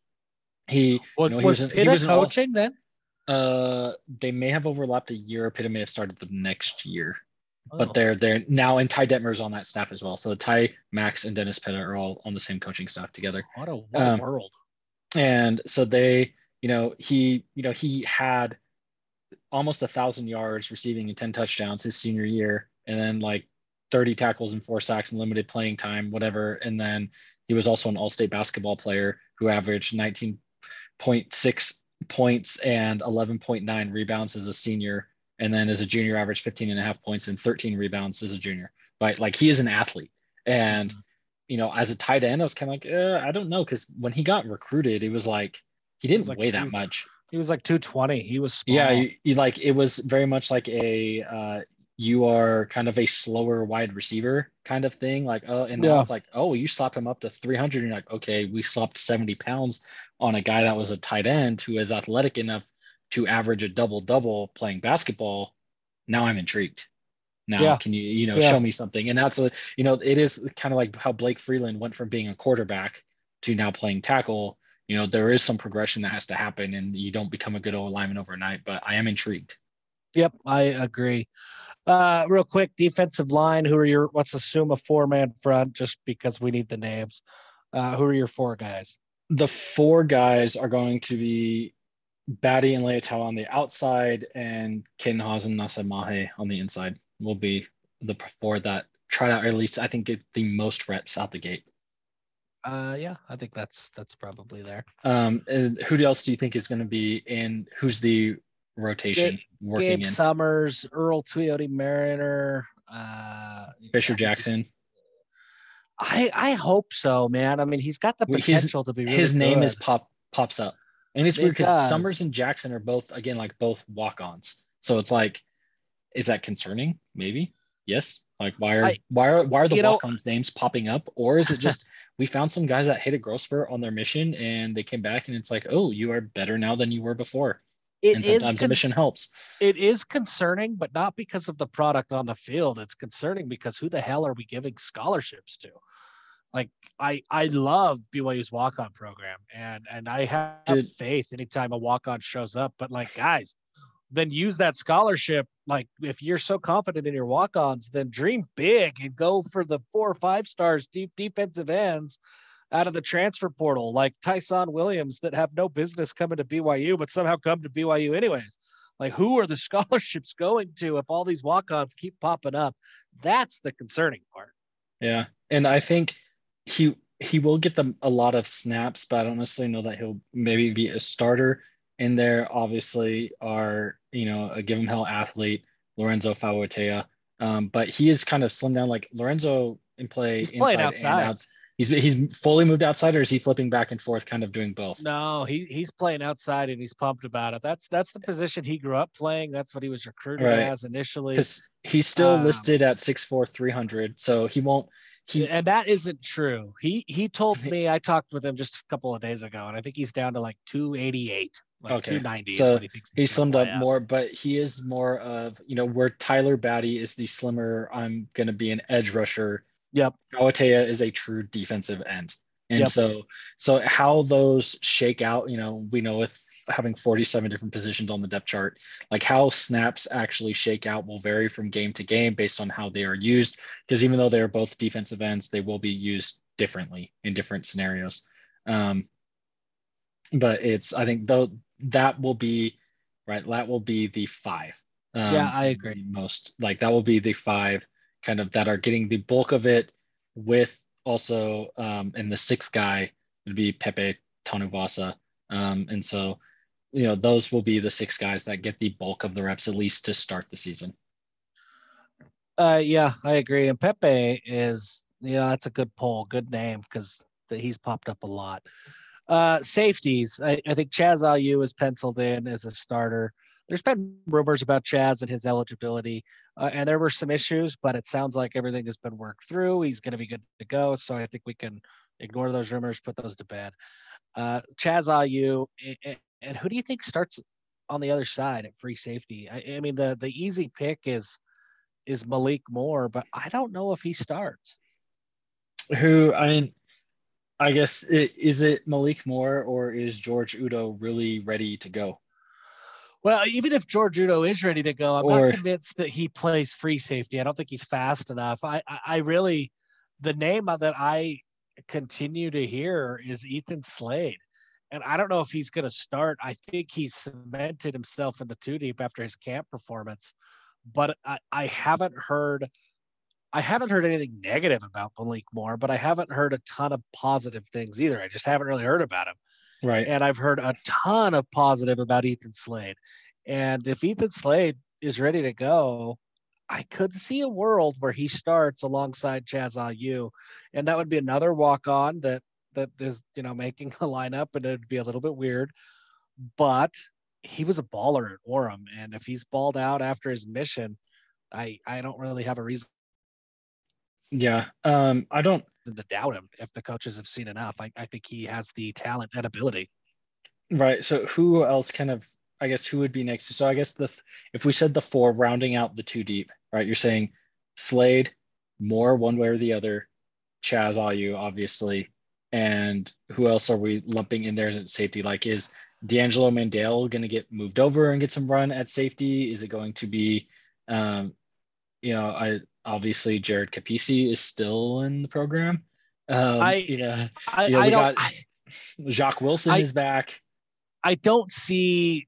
he, Was, know, he was he was an all- coaching then? uh, they may have overlapped a year. Pitta may have started the next year, Oh, but they're they're now, and Ty Detmer is on that staff as well. So Ty, Max, and Dennis Pitta are all on the same coaching staff together. what a, what um, a world. and so they you know he you know he had almost a thousand yards receiving and 10 touchdowns his senior year and then like 30 tackles and four sacks and limited playing time, whatever. And then he was also an all-state basketball player who averaged 19.6 points and 11.9 rebounds as a senior. And then as a junior, averaged 15 and a half points and 13 rebounds as a junior. Right. Like he is an athlete. And, mm-hmm. you know, as a tight end, I was kind of like, eh, I don't know. Cause when he got recruited, it was like, he didn't like weigh two, that much. He was like 220. He was small. Yeah. You, you like, it was very much like a, uh, you are kind of a slower wide receiver kind of thing. Like, oh, and yeah. it's like, oh, you slap him up to 300. And you're like, okay, we slapped 70 pounds on a guy that was a tight end who is athletic enough to average a double double playing basketball. Now I'm intrigued. Now, yeah. can you, you know, yeah. show me something? And that's a, you know, it is kind of like how Blake Freeland went from being a quarterback to now playing tackle. You know, there is some progression that has to happen and you don't become a good old lineman overnight, but I am intrigued. Yep, I agree. Uh, real quick, defensive line. Who are your? Let's assume a four-man front, just because we need the names. Uh, who are your four guys? The four guys are going to be Batty and Leitao on the outside, and Cadenhausen Nasamahe on the inside. Will be the four that try out, or at least I think get the most reps out the gate. Uh, yeah, I think that's that's probably there. Um, and who else do you think is going to be in? Who's the rotation Gabe, working Gabe in. Summers, Earl Tuioti Mariner, uh, Fisher Jackson. I I hope so, man. I mean, he's got the potential his, to be. Really his name good. is pop pops up, and it's it weird because Summers and Jackson are both again like both walk-ons. So it's like, is that concerning? Maybe yes. Like why are I, why are why are the walk-ons know, names popping up, or is it just we found some guys that hit a growth spurt on their mission and they came back and it's like, oh, you are better now than you were before. It and sometimes con- mission helps. It is concerning, but not because of the product on the field. It's concerning because who the hell are we giving scholarships to? Like I I love BYU's walk on program and and I have Dude. faith anytime a walk on shows up. But like guys, then use that scholarship. Like if you're so confident in your walk ons, then dream big and go for the four or five stars deep defensive ends out of the transfer portal, like Tyson Williams, that have no business coming to BYU, but somehow come to BYU anyways. Like, who are the scholarships going to if all these walk ons keep popping up? That's the concerning part. Yeah. And I think he he will get them a lot of snaps, but I don't necessarily know that he'll maybe be a starter. In there, obviously, are you know a give him hell athlete Lorenzo Fauatea, um, but he is kind of slimmed down. Like Lorenzo in play He's inside outside. and outside. He's he's fully moved outside, or is he flipping back and forth, kind of doing both? No, he he's playing outside, and he's pumped about it. That's that's the position he grew up playing. That's what he was recruited right. as initially. Because he's still um, listed at six four three hundred, so he won't. He and that isn't true. He he told me I talked with him just a couple of days ago, and I think he's down to like two eighty eight. Like okay. 290 so he he's slimmed up more, but he is more of, you know, where Tyler Batty is the slimmer, I'm going to be an edge rusher Yep. Fauatea is a true defensive end. And yep. so so how those shake out, you know, we know with having 47 different positions on the depth chart, like how snaps actually shake out will vary from game to game based on how they are used. Because even though they are both defensive ends, they will be used differently in different scenarios. Um, but it's I think though that will be right, that will be the five. Um, yeah, I agree. Most like that will be the five kind of that are getting the bulk of it with also um, and the sixth guy would be Pepe Tanuvasa. Um, and so, you know, those will be the six guys that get the bulk of the reps at least to start the season. Uh, yeah, I agree. And Pepe is, you know, that's a good poll, good name because he's popped up a lot. Uh, safeties, I, I think Chaz Ayu is penciled in as a starter there's been rumors about Chaz and his eligibility, uh, and there were some issues, but it sounds like everything has been worked through. He's going to be good to go. So I think we can ignore those rumors, put those to bed. Uh, Chaz Ayu, and, and who do you think starts on the other side at free safety? I, I mean, the the easy pick is is Malik Moore, but I don't know if he starts. Who I mean, I guess is it Malik Moore or is George Udo really ready to go? Well, even if George Udo is ready to go, I'm or, not convinced that he plays free safety. I don't think he's fast enough. I, I really, the name that I continue to hear is Ethan Slade. And I don't know if he's going to start. I think he's cemented himself in the two deep after his camp performance, but I, I haven't heard. I haven't heard anything negative about Malik Moore, but I haven't heard a ton of positive things either. I just haven't really heard about him. Right. And I've heard a ton of positive about Ethan Slade. And if Ethan Slade is ready to go, I could see a world where he starts alongside Chaz Ayu, and that would be another walk on that that is you know making a lineup, and it'd be a little bit weird. But he was a baller at Orem, and if he's balled out after his mission, I I don't really have a reason. Yeah, um, I don't to doubt him if the coaches have seen enough. I, I think he has the talent and ability. Right. So who else kind of I guess who would be next? So I guess the if we said the four rounding out the two deep, right? You're saying Slade, Moore one way or the other, Chaz Ayu, obviously, and who else are we lumping in there as safety? Like is D'Angelo Mandell going to get moved over and get some run at safety? Is it going to be, um, you know, I obviously Jared Kapisi is still in the program. Um, I, you know, I, you know, I don't. I, Jacques Wilson I, is back. I don't see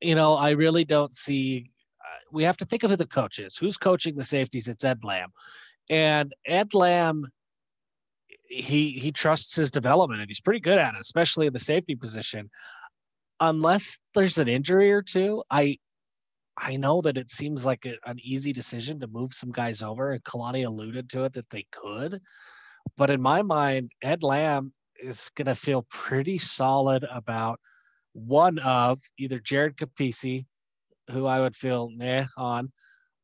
you know, I really don't see. Uh, we have to think of who the coach is. Who's coaching the safeties? It's Ed Lamb, and Ed Lamb. He he trusts his development and he's pretty good at it, especially in the safety position. Unless there's an injury or two, I I know that it seems like a, an easy decision to move some guys over, and Kalani alluded to it that they could. But in my mind, Ed Lamb is going to feel pretty solid about one of either Jared Kapisi, who I would feel nah on,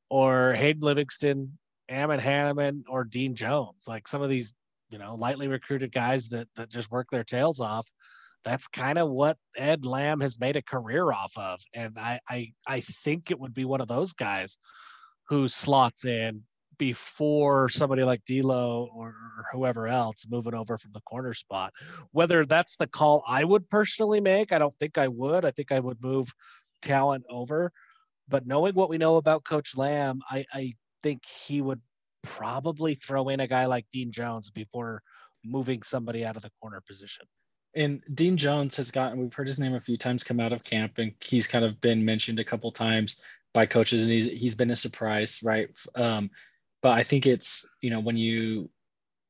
or Hayden Livingston, Ammon Hanneman, or Dean Jones. Like some of these, you know, lightly recruited guys that that just work their tails off. That's kind of what Ed Lamb has made a career off of. And I I I think it would be one of those guys who slots in before somebody like D'Lo or, whoever else moving over from the corner spot. Whether that's the call I would personally make, I don't think I would. I think I would move talent over. But knowing what we know about Coach Lamb, I, I think he would probably throw in a guy like Dean Jones before moving somebody out of the corner position. And Dean Jones has gotten, we've heard his name a few times come out of camp, and he's kind of been mentioned a couple times by coaches, and he's, he's been a surprise, right? Um, but I think it's you know when you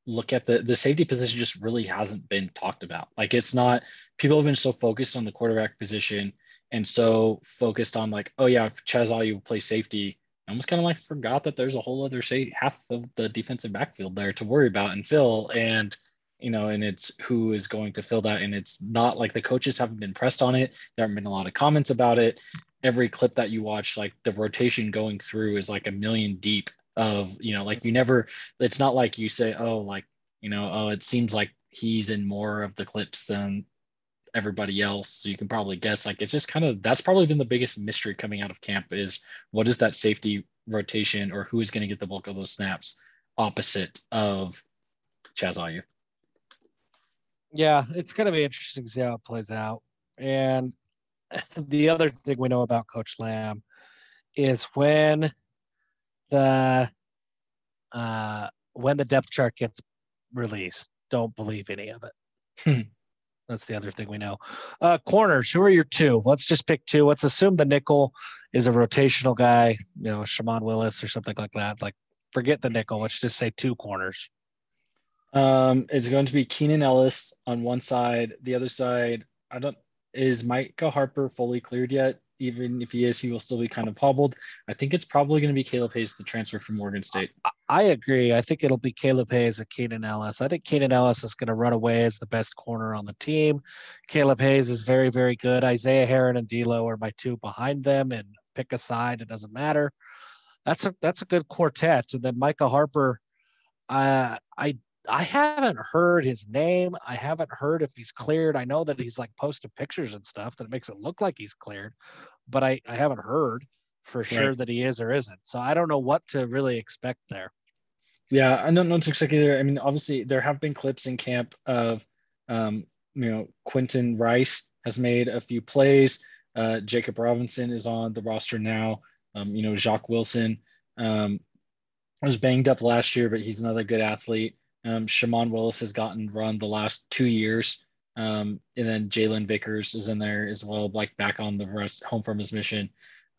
look at the the safety position just really hasn't been talked about. Like it's not people have been so focused on the quarterback position and so focused on like oh yeah Chaz Ayu play safety. I almost kind of like forgot that there's a whole other say half of the defensive backfield there to worry about and fill and you know and it's who is going to fill that. And it's not like the coaches haven't been pressed on it. There haven't been a lot of comments about it. Every clip that you watch like the rotation going through is like a million deep of you know like you never it's not like you say oh like you know oh it seems like he's in more of the clips than everybody else. So you can probably guess like it's just kind of that's probably been the biggest mystery coming out of camp is what is that safety rotation or who is going to get the bulk of those snaps opposite of Chaz Ayu. Yeah, it's going to be interesting to see how it plays out. And the other thing we know about Coach Lamb is when the uh, when the depth chart gets released, don't believe any of it. Hmm. That's the other thing we know. Uh, corners, who are your two? Let's just pick two. Let's assume the nickel is a rotational guy, you know, Shammond Willis or something like that. Like, forget the nickel. Let's just say two corners. Um, it's going to be Keenan Ellis on one side. The other side, I don't. Is Micah Harper fully cleared yet? even if he is, he will still be kind of hobbled. I think it's probably going to be Kaleb Hayes, the transfer from Morgan State. I agree. I think it'll be Kaleb Hayes and Keenan Ellis. I think Keenan Ellis is going to run away as the best corner on the team. Kaleb Hayes is very, very good. Isaiah Herron and D'Lo are my two behind them, and pick a side. It doesn't matter. That's a that's a good quartet. And then Micah Harper, uh, I I haven't heard his name. I haven't heard if he's cleared. I know that he's like posted pictures and stuff that makes it look like he's cleared, but I, I haven't heard for sure that he is or isn't. So I don't know what to really expect there. Yeah, I don't know to expect either. I mean, obviously there have been clips in camp of, um, you know, Quentin Rice has made a few plays. Uh, Jacob Robinson is on the roster now. Um, you know, Jacques Wilson um, was banged up last year, but he's another good athlete. Um, Shammond Willis has gotten run the last two years. Um, and then Jalen Vickers is in there as well, like back on the rest home from his mission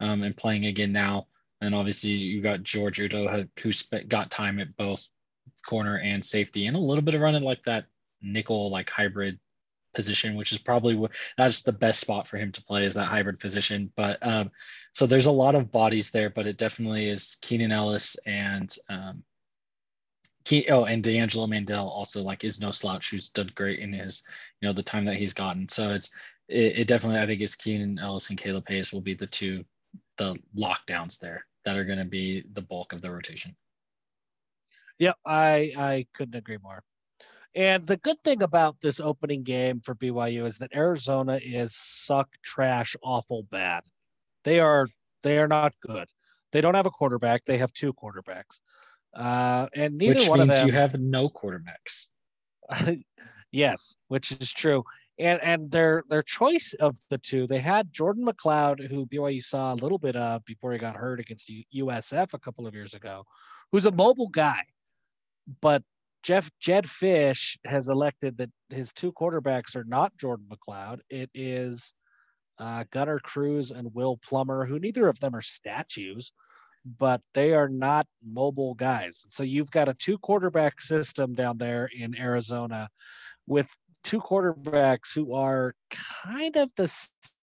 um, and playing again now. And obviously, you got George Udo who got time at both corner and safety, and a little bit of running like that nickel like hybrid position, which is probably that's the best spot for him to play is that hybrid position. But um, so there's a lot of bodies there, but it definitely is Keenan Ellis and um, Key, oh, and D'Angelo Mandell also like is no slouch, who's done great in his, you know, the time that he's gotten. So it's it, it definitely I think is Keenan Ellis and Kaleb Hayes will be the two the lockdowns there that are going to be the bulk of the rotation. Yep, I I couldn't agree more. And the good thing about this opening game for BYU is that Arizona is suck, trash, awful bad. They are they are not good. They don't have a quarterback. They have two quarterbacks. Uh, and neither which one means of them. you have no quarterbacks. yes, which is true. And and their their choice of the two, they had Jordan McCloud, who BYU saw a little bit of before he got hurt against USF a couple of years ago, who's a mobile guy. But Jeff Jedd Fisch has elected that his two quarterbacks are not Jordan McCloud. It is uh, Gunner Cruz and Will Plummer, who neither of them are statues but they are not mobile guys. So you've got a two quarterback system down there in Arizona with two quarterbacks who are kind of the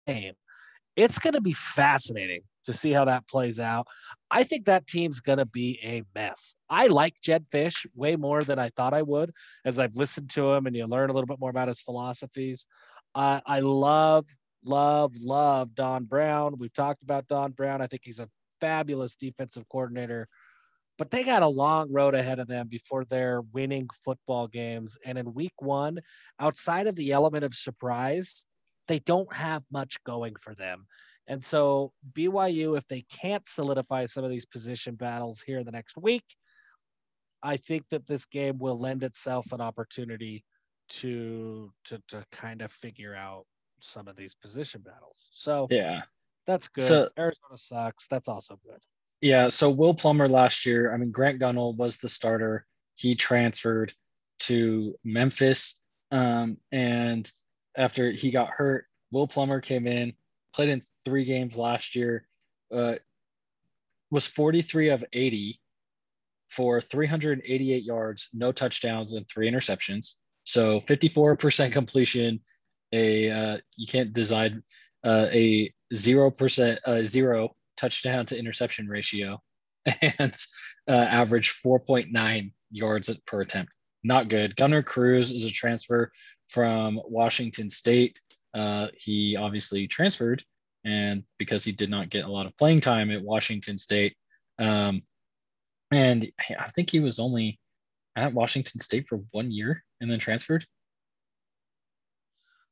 same. It's going to be fascinating to see how that plays out. I think that team's going to be a mess. I like Jedd Fisch way more than I thought I would as I've listened to him and you learn a little bit more about his philosophies. Uh, I love, love, love Don Brown. We've talked about Don Brown. I think he's a fabulous defensive coordinator, but they got a long road ahead of them before they're winning football games. And in week one, outside of the element of surprise, they don't have much going for them. And so, BYU, if they can't solidify some of these position battles here in the next week, I think that this game will lend itself an opportunity to to to kind of figure out some of these position battles. So yeah, that's good. So, Arizona sucks. That's also good. Yeah. So Will Plummer last year, I mean, Grant Gunnell was the starter. He transferred to Memphis. Um, and after he got hurt, Will Plummer came in, played in three games last year, uh, was 43 of 80 for 388 yards, no touchdowns, and three interceptions. So 54% completion. A uh, you can't decide uh, a zero percent, uh, zero touchdown to interception ratio, and uh, average 4.9 yards per attempt. Not good. Gunner Cruz is a transfer from Washington State. Uh, he obviously transferred, and because he did not get a lot of playing time at Washington State, um, and I think he was only at Washington State for one year and then transferred.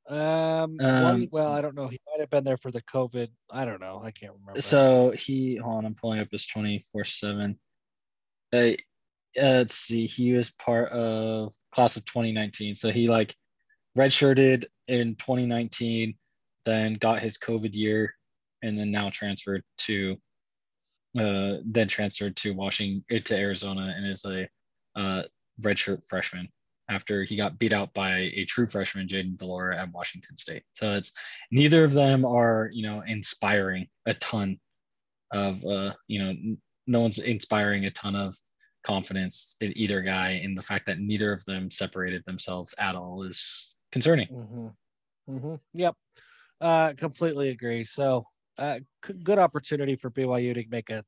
Um, um one, well, I don't know. He might have been there for the COVID. I don't know. I can't remember. So he, hold on, I'm pulling up his 24 seven. Uh, let's see. He was part of class of 2019. So he like redshirted in 2019, then got his COVID year, and then now transferred to, uh, then transferred to Washington to Arizona and is a uh, redshirt freshman after he got beat out by a true freshman, Jayden de Laura at Washington State. So it's neither of them are, you know, inspiring a ton of, uh, you know, no one's inspiring a ton of confidence in either guy. And the fact that neither of them separated themselves at all is concerning. Mm-hmm. Mm-hmm. Yep. Uh, completely agree. So, uh, c- good opportunity for BYU to make a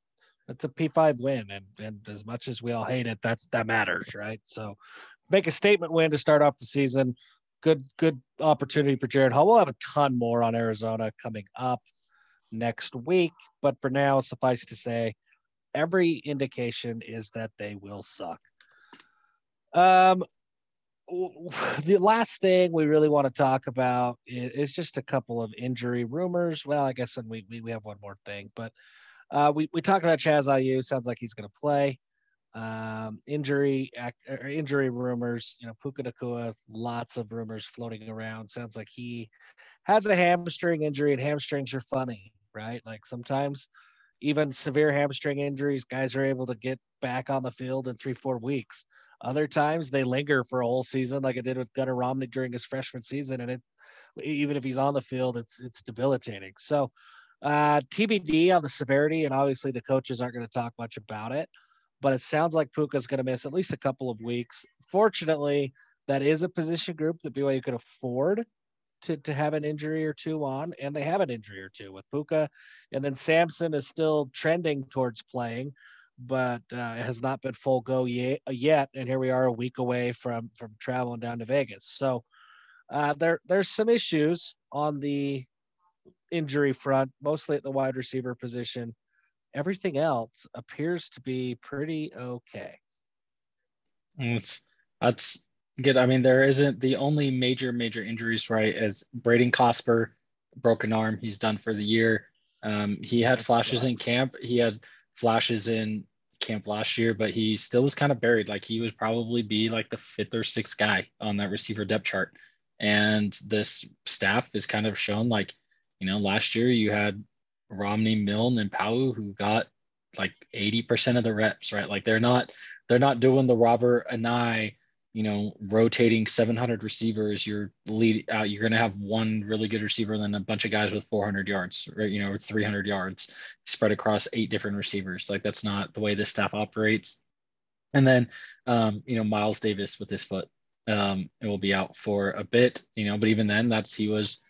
it's a P5 win, and and as much as we all hate it, that that matters, right? So make a statement win to start off the season. Good, good opportunity for Jaren Hall. We'll have a ton more on Arizona coming up next week, but for now, suffice to say, every indication is that they will suck. Um, the last thing we really want to talk about is, just a couple of injury rumors. Well, I guess we, we, we have one more thing, but uh, we, we talked about Chaz Ayu. Sounds like he's going to play um, injury er, injury rumors. You know, Puka Nacua, lots of rumors floating around. Sounds like he has a hamstring injury, and hamstrings are funny, right? Like sometimes even severe hamstring injuries, guys are able to get back on the field in three, four weeks. Other times they linger for a whole season, like it did with Gunner Romney during his freshman season, and it even if he's on the field, it's it's debilitating. So Uh, TBD on the severity, and obviously the coaches aren't going to talk much about it. But it sounds like Puka's going to miss at least a couple of weeks. Fortunately, that is a position group that BYU could afford to, to have an injury or two on, and they have an injury or two with Puka. And then Samson is still trending towards playing, but uh, has not been full go yet, yet. And here we are a week away from from traveling down to Vegas. So uh, there there's some issues on the injury front, mostly at the wide receiver position. Everything else appears to be pretty okay. It's that's good. I mean, there isn't the only major major injuries, right? As Braden Cosper, broken arm, he's done for the year. Um, he had that flashes sucks. in camp. He had flashes in camp last year, but he still was kind of buried. Like he would probably be like the fifth or sixth guy on that receiver depth chart. And this staff is kind of shown like, you know, last year you had Romney, Milne, and Pau who got like 80% of the reps, right? Like they're not they're not doing the Robert and I, you know, rotating 700 receivers, you're lead. Uh, you're going to have one really good receiver and then a bunch of guys with 400 yards, right? You know, 300 yards spread across eight different receivers. Like that's not the way this staff operates. And then, um, you know, Miles Davis with his foot, um, it will be out for a bit, you know, but even then, that's he was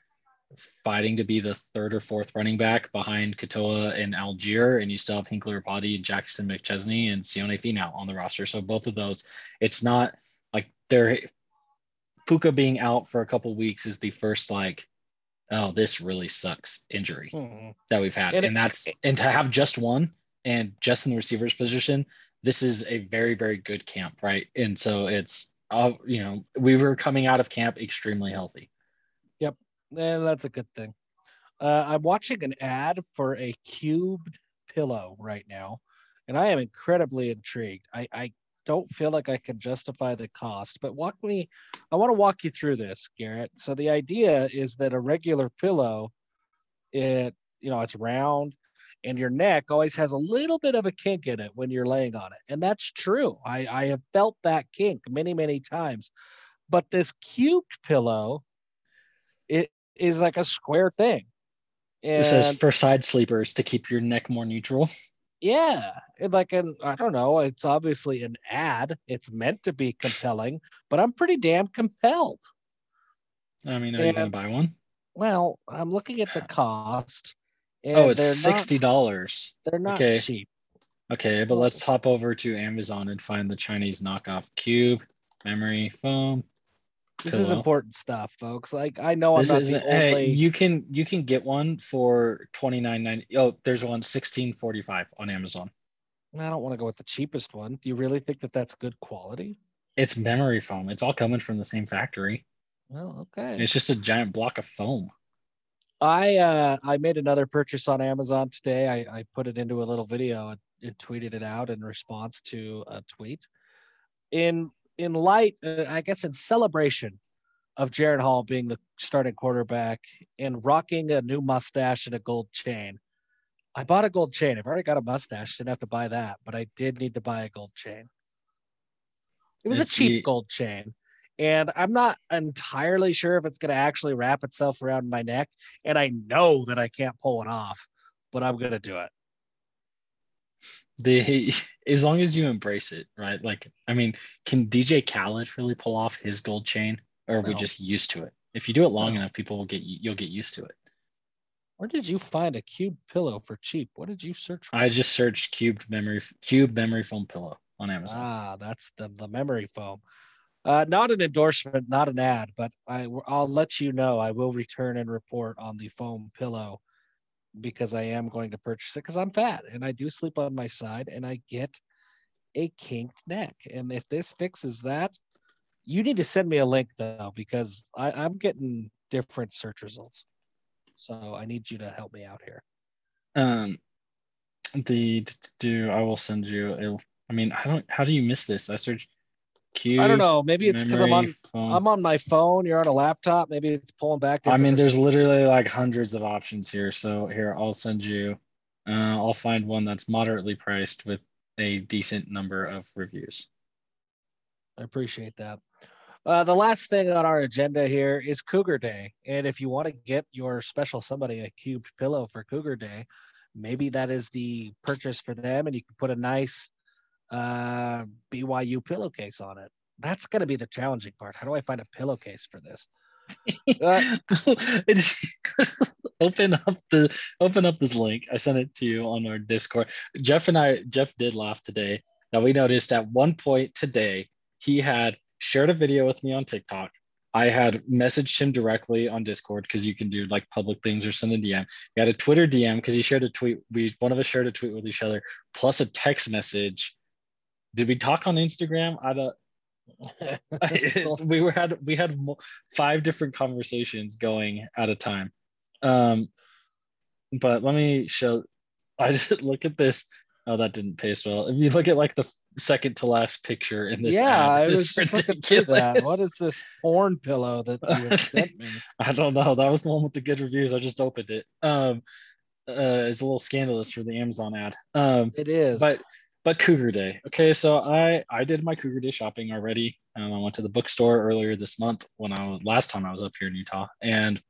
fighting to be the third or fourth running back behind Katoa and Allgeier, and you still have Hinckley Ropati, Jackson McChesney, and Sione Finau on the roster. So both of those, it's not like they're Puka being out for a couple weeks is the first like, oh, this really sucks injury mm-hmm. that we've had, and, and that's and to have just one and just in the receivers position, this is a very very good camp, right? And so it's uh, you know we were coming out of camp extremely healthy. And that's a good thing. Uh, I'm watching an ad for a cubed pillow right now, and I am incredibly intrigued. I, I don't feel like I can justify the cost, but walk me, I want to walk you through this, Garrett. So the idea is that a regular pillow, it, you know, it's round and your neck always has a little bit of a kink in it when you're laying on it. And that's true. I, I have felt that kink many, many times. But this cubed pillow, it is like a square thing. And, it says for side sleepers to keep your neck more neutral. Yeah, like an I don't know. It's obviously an ad. It's meant to be compelling, but I'm pretty damn compelled. I mean, are and, you gonna buy one? Well, I'm looking at the cost. oh, it's sixty dollars. They're not okay. cheap. Okay, but let's hop over to Amazon and find the Chinese knockoff cube memory foam. This is important stuff, folks. Like I know I'm this not the only. Hey, you can you can get one for twenty nine ninety. Oh, there's one sixteen forty five on Amazon. I don't want to go with the cheapest one. Do you really think that that's good quality? It's memory foam. It's all coming from the same factory. Well, okay. It's just a giant block of foam. I uh I made another purchase on Amazon today. I, I put it into a little video and, and tweeted it out in response to a tweet. In in light, uh, I guess, in celebration of Jaren Hall being the starting quarterback and rocking a new mustache and a gold chain, I bought a gold chain. I've already got a mustache, didn't have to buy that, but I did need to buy a gold chain. It was it's a cheap the... gold chain. And I'm not entirely sure if it's going to actually wrap itself around my neck. And I know that I can't pull it off, but I'm going to do it the as long as you embrace it, right? Like, I mean, can DJ Khaled really pull off his gold chain, or are no. we just used to it? If you do it long no. enough, people will get you'll get used to it. Where did you find a cube pillow for cheap? What did you search for? I just searched cubed memory cube memory foam pillow on Amazon. Ah, that's the the memory foam. Uh, not an endorsement, not an ad, but I I'll let you know. I will return and report on the foam pillow because I am going to purchase it because I'm fat and I do sleep on my side and I get a kinked neck. And if this fixes that, you need to send me a link though because I, I'm getting different search results. So I need you to help me out here. Um, the do I will send you a. I mean, I don't. How do you miss this? I searched I don't know. Maybe it's because I'm on phone. I'm on my phone. You're on a laptop. Maybe it's pulling back. I mean, there's literally like hundreds of options here. So here, I'll send you. Uh, I'll find one that's moderately priced with a decent number of reviews. I appreciate that. Uh, the last thing on our agenda here is Cougar Day. And if you want to get your special somebody a cubed pillow for Cougar Day, maybe that is the purchase for them and you can put a nice uh, BYU pillowcase on it. That's going to be the challenging part. How do I find a pillowcase for this? Uh, open up the open up this link. I sent it to you on our Discord. Jeff and I, Jeff did laugh today that we noticed at one point today he had shared a video with me on TikTok. I had messaged him directly on Discord because you can do like public things or send a DM. We had a Twitter DM because he shared a tweet. We one of us shared a tweet with each other, plus a text message. Did we talk on Instagram? I don't. we were had we had five different conversations going at a time. Um, but let me show. I just look at this. Oh, that didn't paste well. If you look at like the second to last picture in this, yeah, ad, I was just looking through that. What is this porn pillow that you sent me? I don't know. That was the one with the good reviews. I just opened it. Um, uh, it's a little scandalous for the Amazon ad. Um, it is, but but Cougar Day. Okay, so I I did my Cougar Day shopping already. Um, I went to the bookstore earlier this month when I was last time I was up here in Utah, and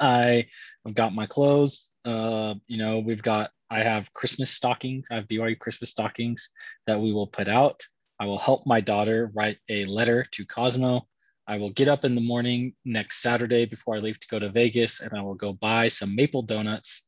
I have got my clothes. Uh, you know, we've got I have Christmas stockings. I have BYU Christmas stockings that we will put out. I will help my daughter write a letter to Cosmo. I will get up in the morning next Saturday before I leave to go to Vegas, and I will go buy some maple donuts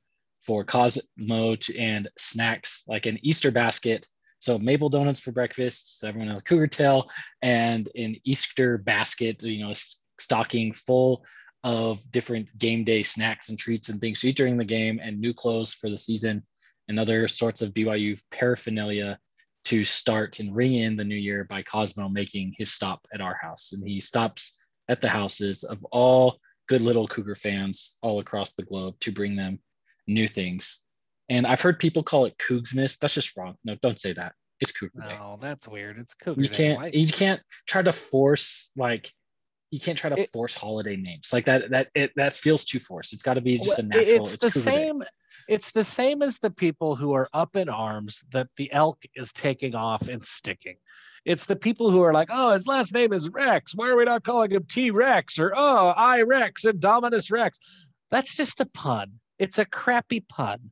for Cosmo to, and snacks like an Easter basket. So maple donuts for breakfast. So everyone has a cougar tail and an Easter basket, you know, stocking full of different game day snacks and treats and things to eat during the game and new clothes for the season and other sorts of BYU paraphernalia to start and ring in the new year by Cosmo making his stop at our house. And he stops at the houses of all good little Cougar fans all across the globe to bring them new things. And I've heard people call it Cougsmas. That's just wrong. No, don't say that. It's Cougar Day. No, that's weird. It's Cougar you Day. can't Why? you can't try to force like you can't try to It- force holiday names like that. That it that feels too forced. It's got to be just a natural. It's the Cougar Day. same. It's the same as the people who are up in arms that the elk is taking off and sticking. It's the people who are like, oh, his last name is Rex. Why are we not calling him T Rex or oh, I Rex and Dominus Rex? That's just a pun. It's a crappy pun.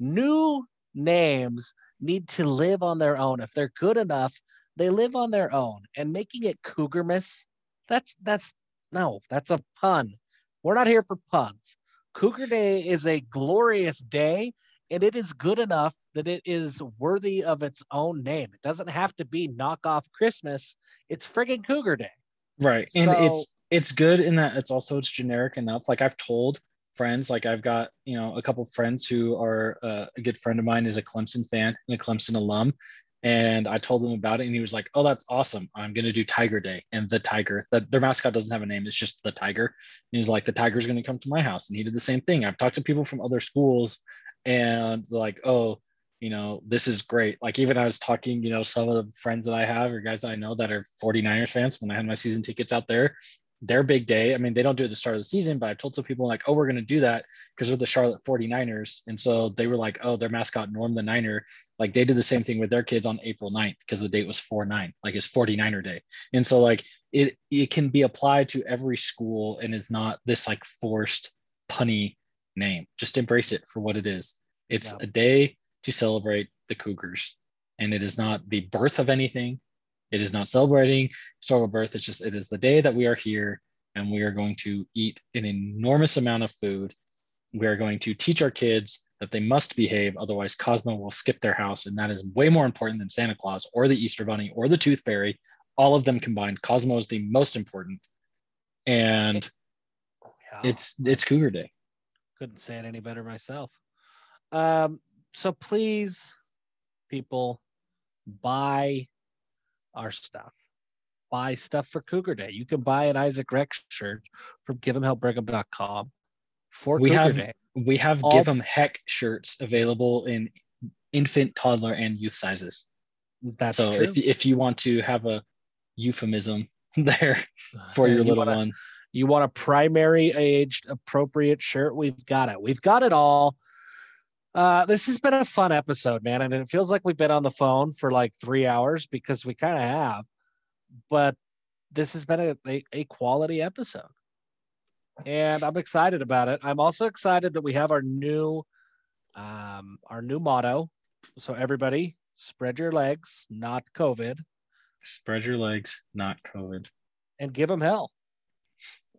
New names need to live on their own. If they're good enough, they live on their own. And making it Cougarmas, that's that's no, that's a pun. We're not here for puns. Cougar Day is a glorious day, and it is good enough that it is worthy of its own name. It doesn't have to be knockoff Christmas. It's friggin' Cougar Day. right and So- it's it's good in that it's also it's generic enough like i've told friends. Like i've got you know a couple friends who are uh, a good friend of mine is a clemson fan and a clemson alum. And i told him about it and he was like oh that's awesome. I'm going to do tiger day and the tiger. That their mascot doesn't have a name. It's just the tiger. And he's like the tiger's going to come to my house. And he did the same thing. I've talked to people from other schools and like oh you know, this is great. Like even I was talking, you know, some of the friends that I have or guys that I know that are 49ers fans when I had my season tickets out there, their big day. I mean, they don't do it at the start of the season, but I told some people like, oh, we're going to do that because they're the Charlotte 49ers. And so they were like, oh, their mascot, Norm the Niner, like they did the same thing with their kids on April 9th because the date was 4 9, like it's 49er day. And so like it, it can be applied to every school and is not this like forced punny name. Just embrace it for what it is. It's Yeah. a day to celebrate the Cougars. And it is not the birth of anything. It is not celebrating historical birth. It's just, it is the day that we are here and we are going to eat an enormous amount of food. We are going to teach our kids that they must behave. Otherwise, Cosmo will skip their house. And that is way more important than Santa Claus or the Easter Bunny or the Tooth Fairy. All of them combined. Cosmo is the most important. And Yeah, it's it's Cougar Day. couldn't say it any better myself. Um, so please, people, buy our stuff. Buy stuff for Cougar Day. You can buy an Isaac Rex shirt from giveemhellbrigham.com for We Cougar have- Day. We have All- give them heck shirts available in infant, toddler, and youth sizes. That's so true. if if you want to have a euphemism there for your you little wanna- one, You want a primary aged appropriate shirt? We've got it. We've got it all. Uh, this has been a fun episode, man. And it feels like we've been on the phone for like three hours because we kind of have. But this has been a, a, a quality episode. And I'm excited about it. I'm also excited that we have our new um our new motto. So everybody spread your legs, not COVID, Spread your legs, not COVID. and give them hell.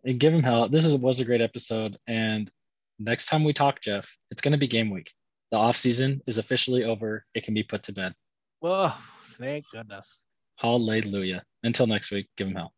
And give them hell. This is, was a great episode. And next time we talk, Jeff, it's going to be game week. The off season is officially over. It can be put to bed. Whoa, thank goodness. Hallelujah. Until next week, give him hell.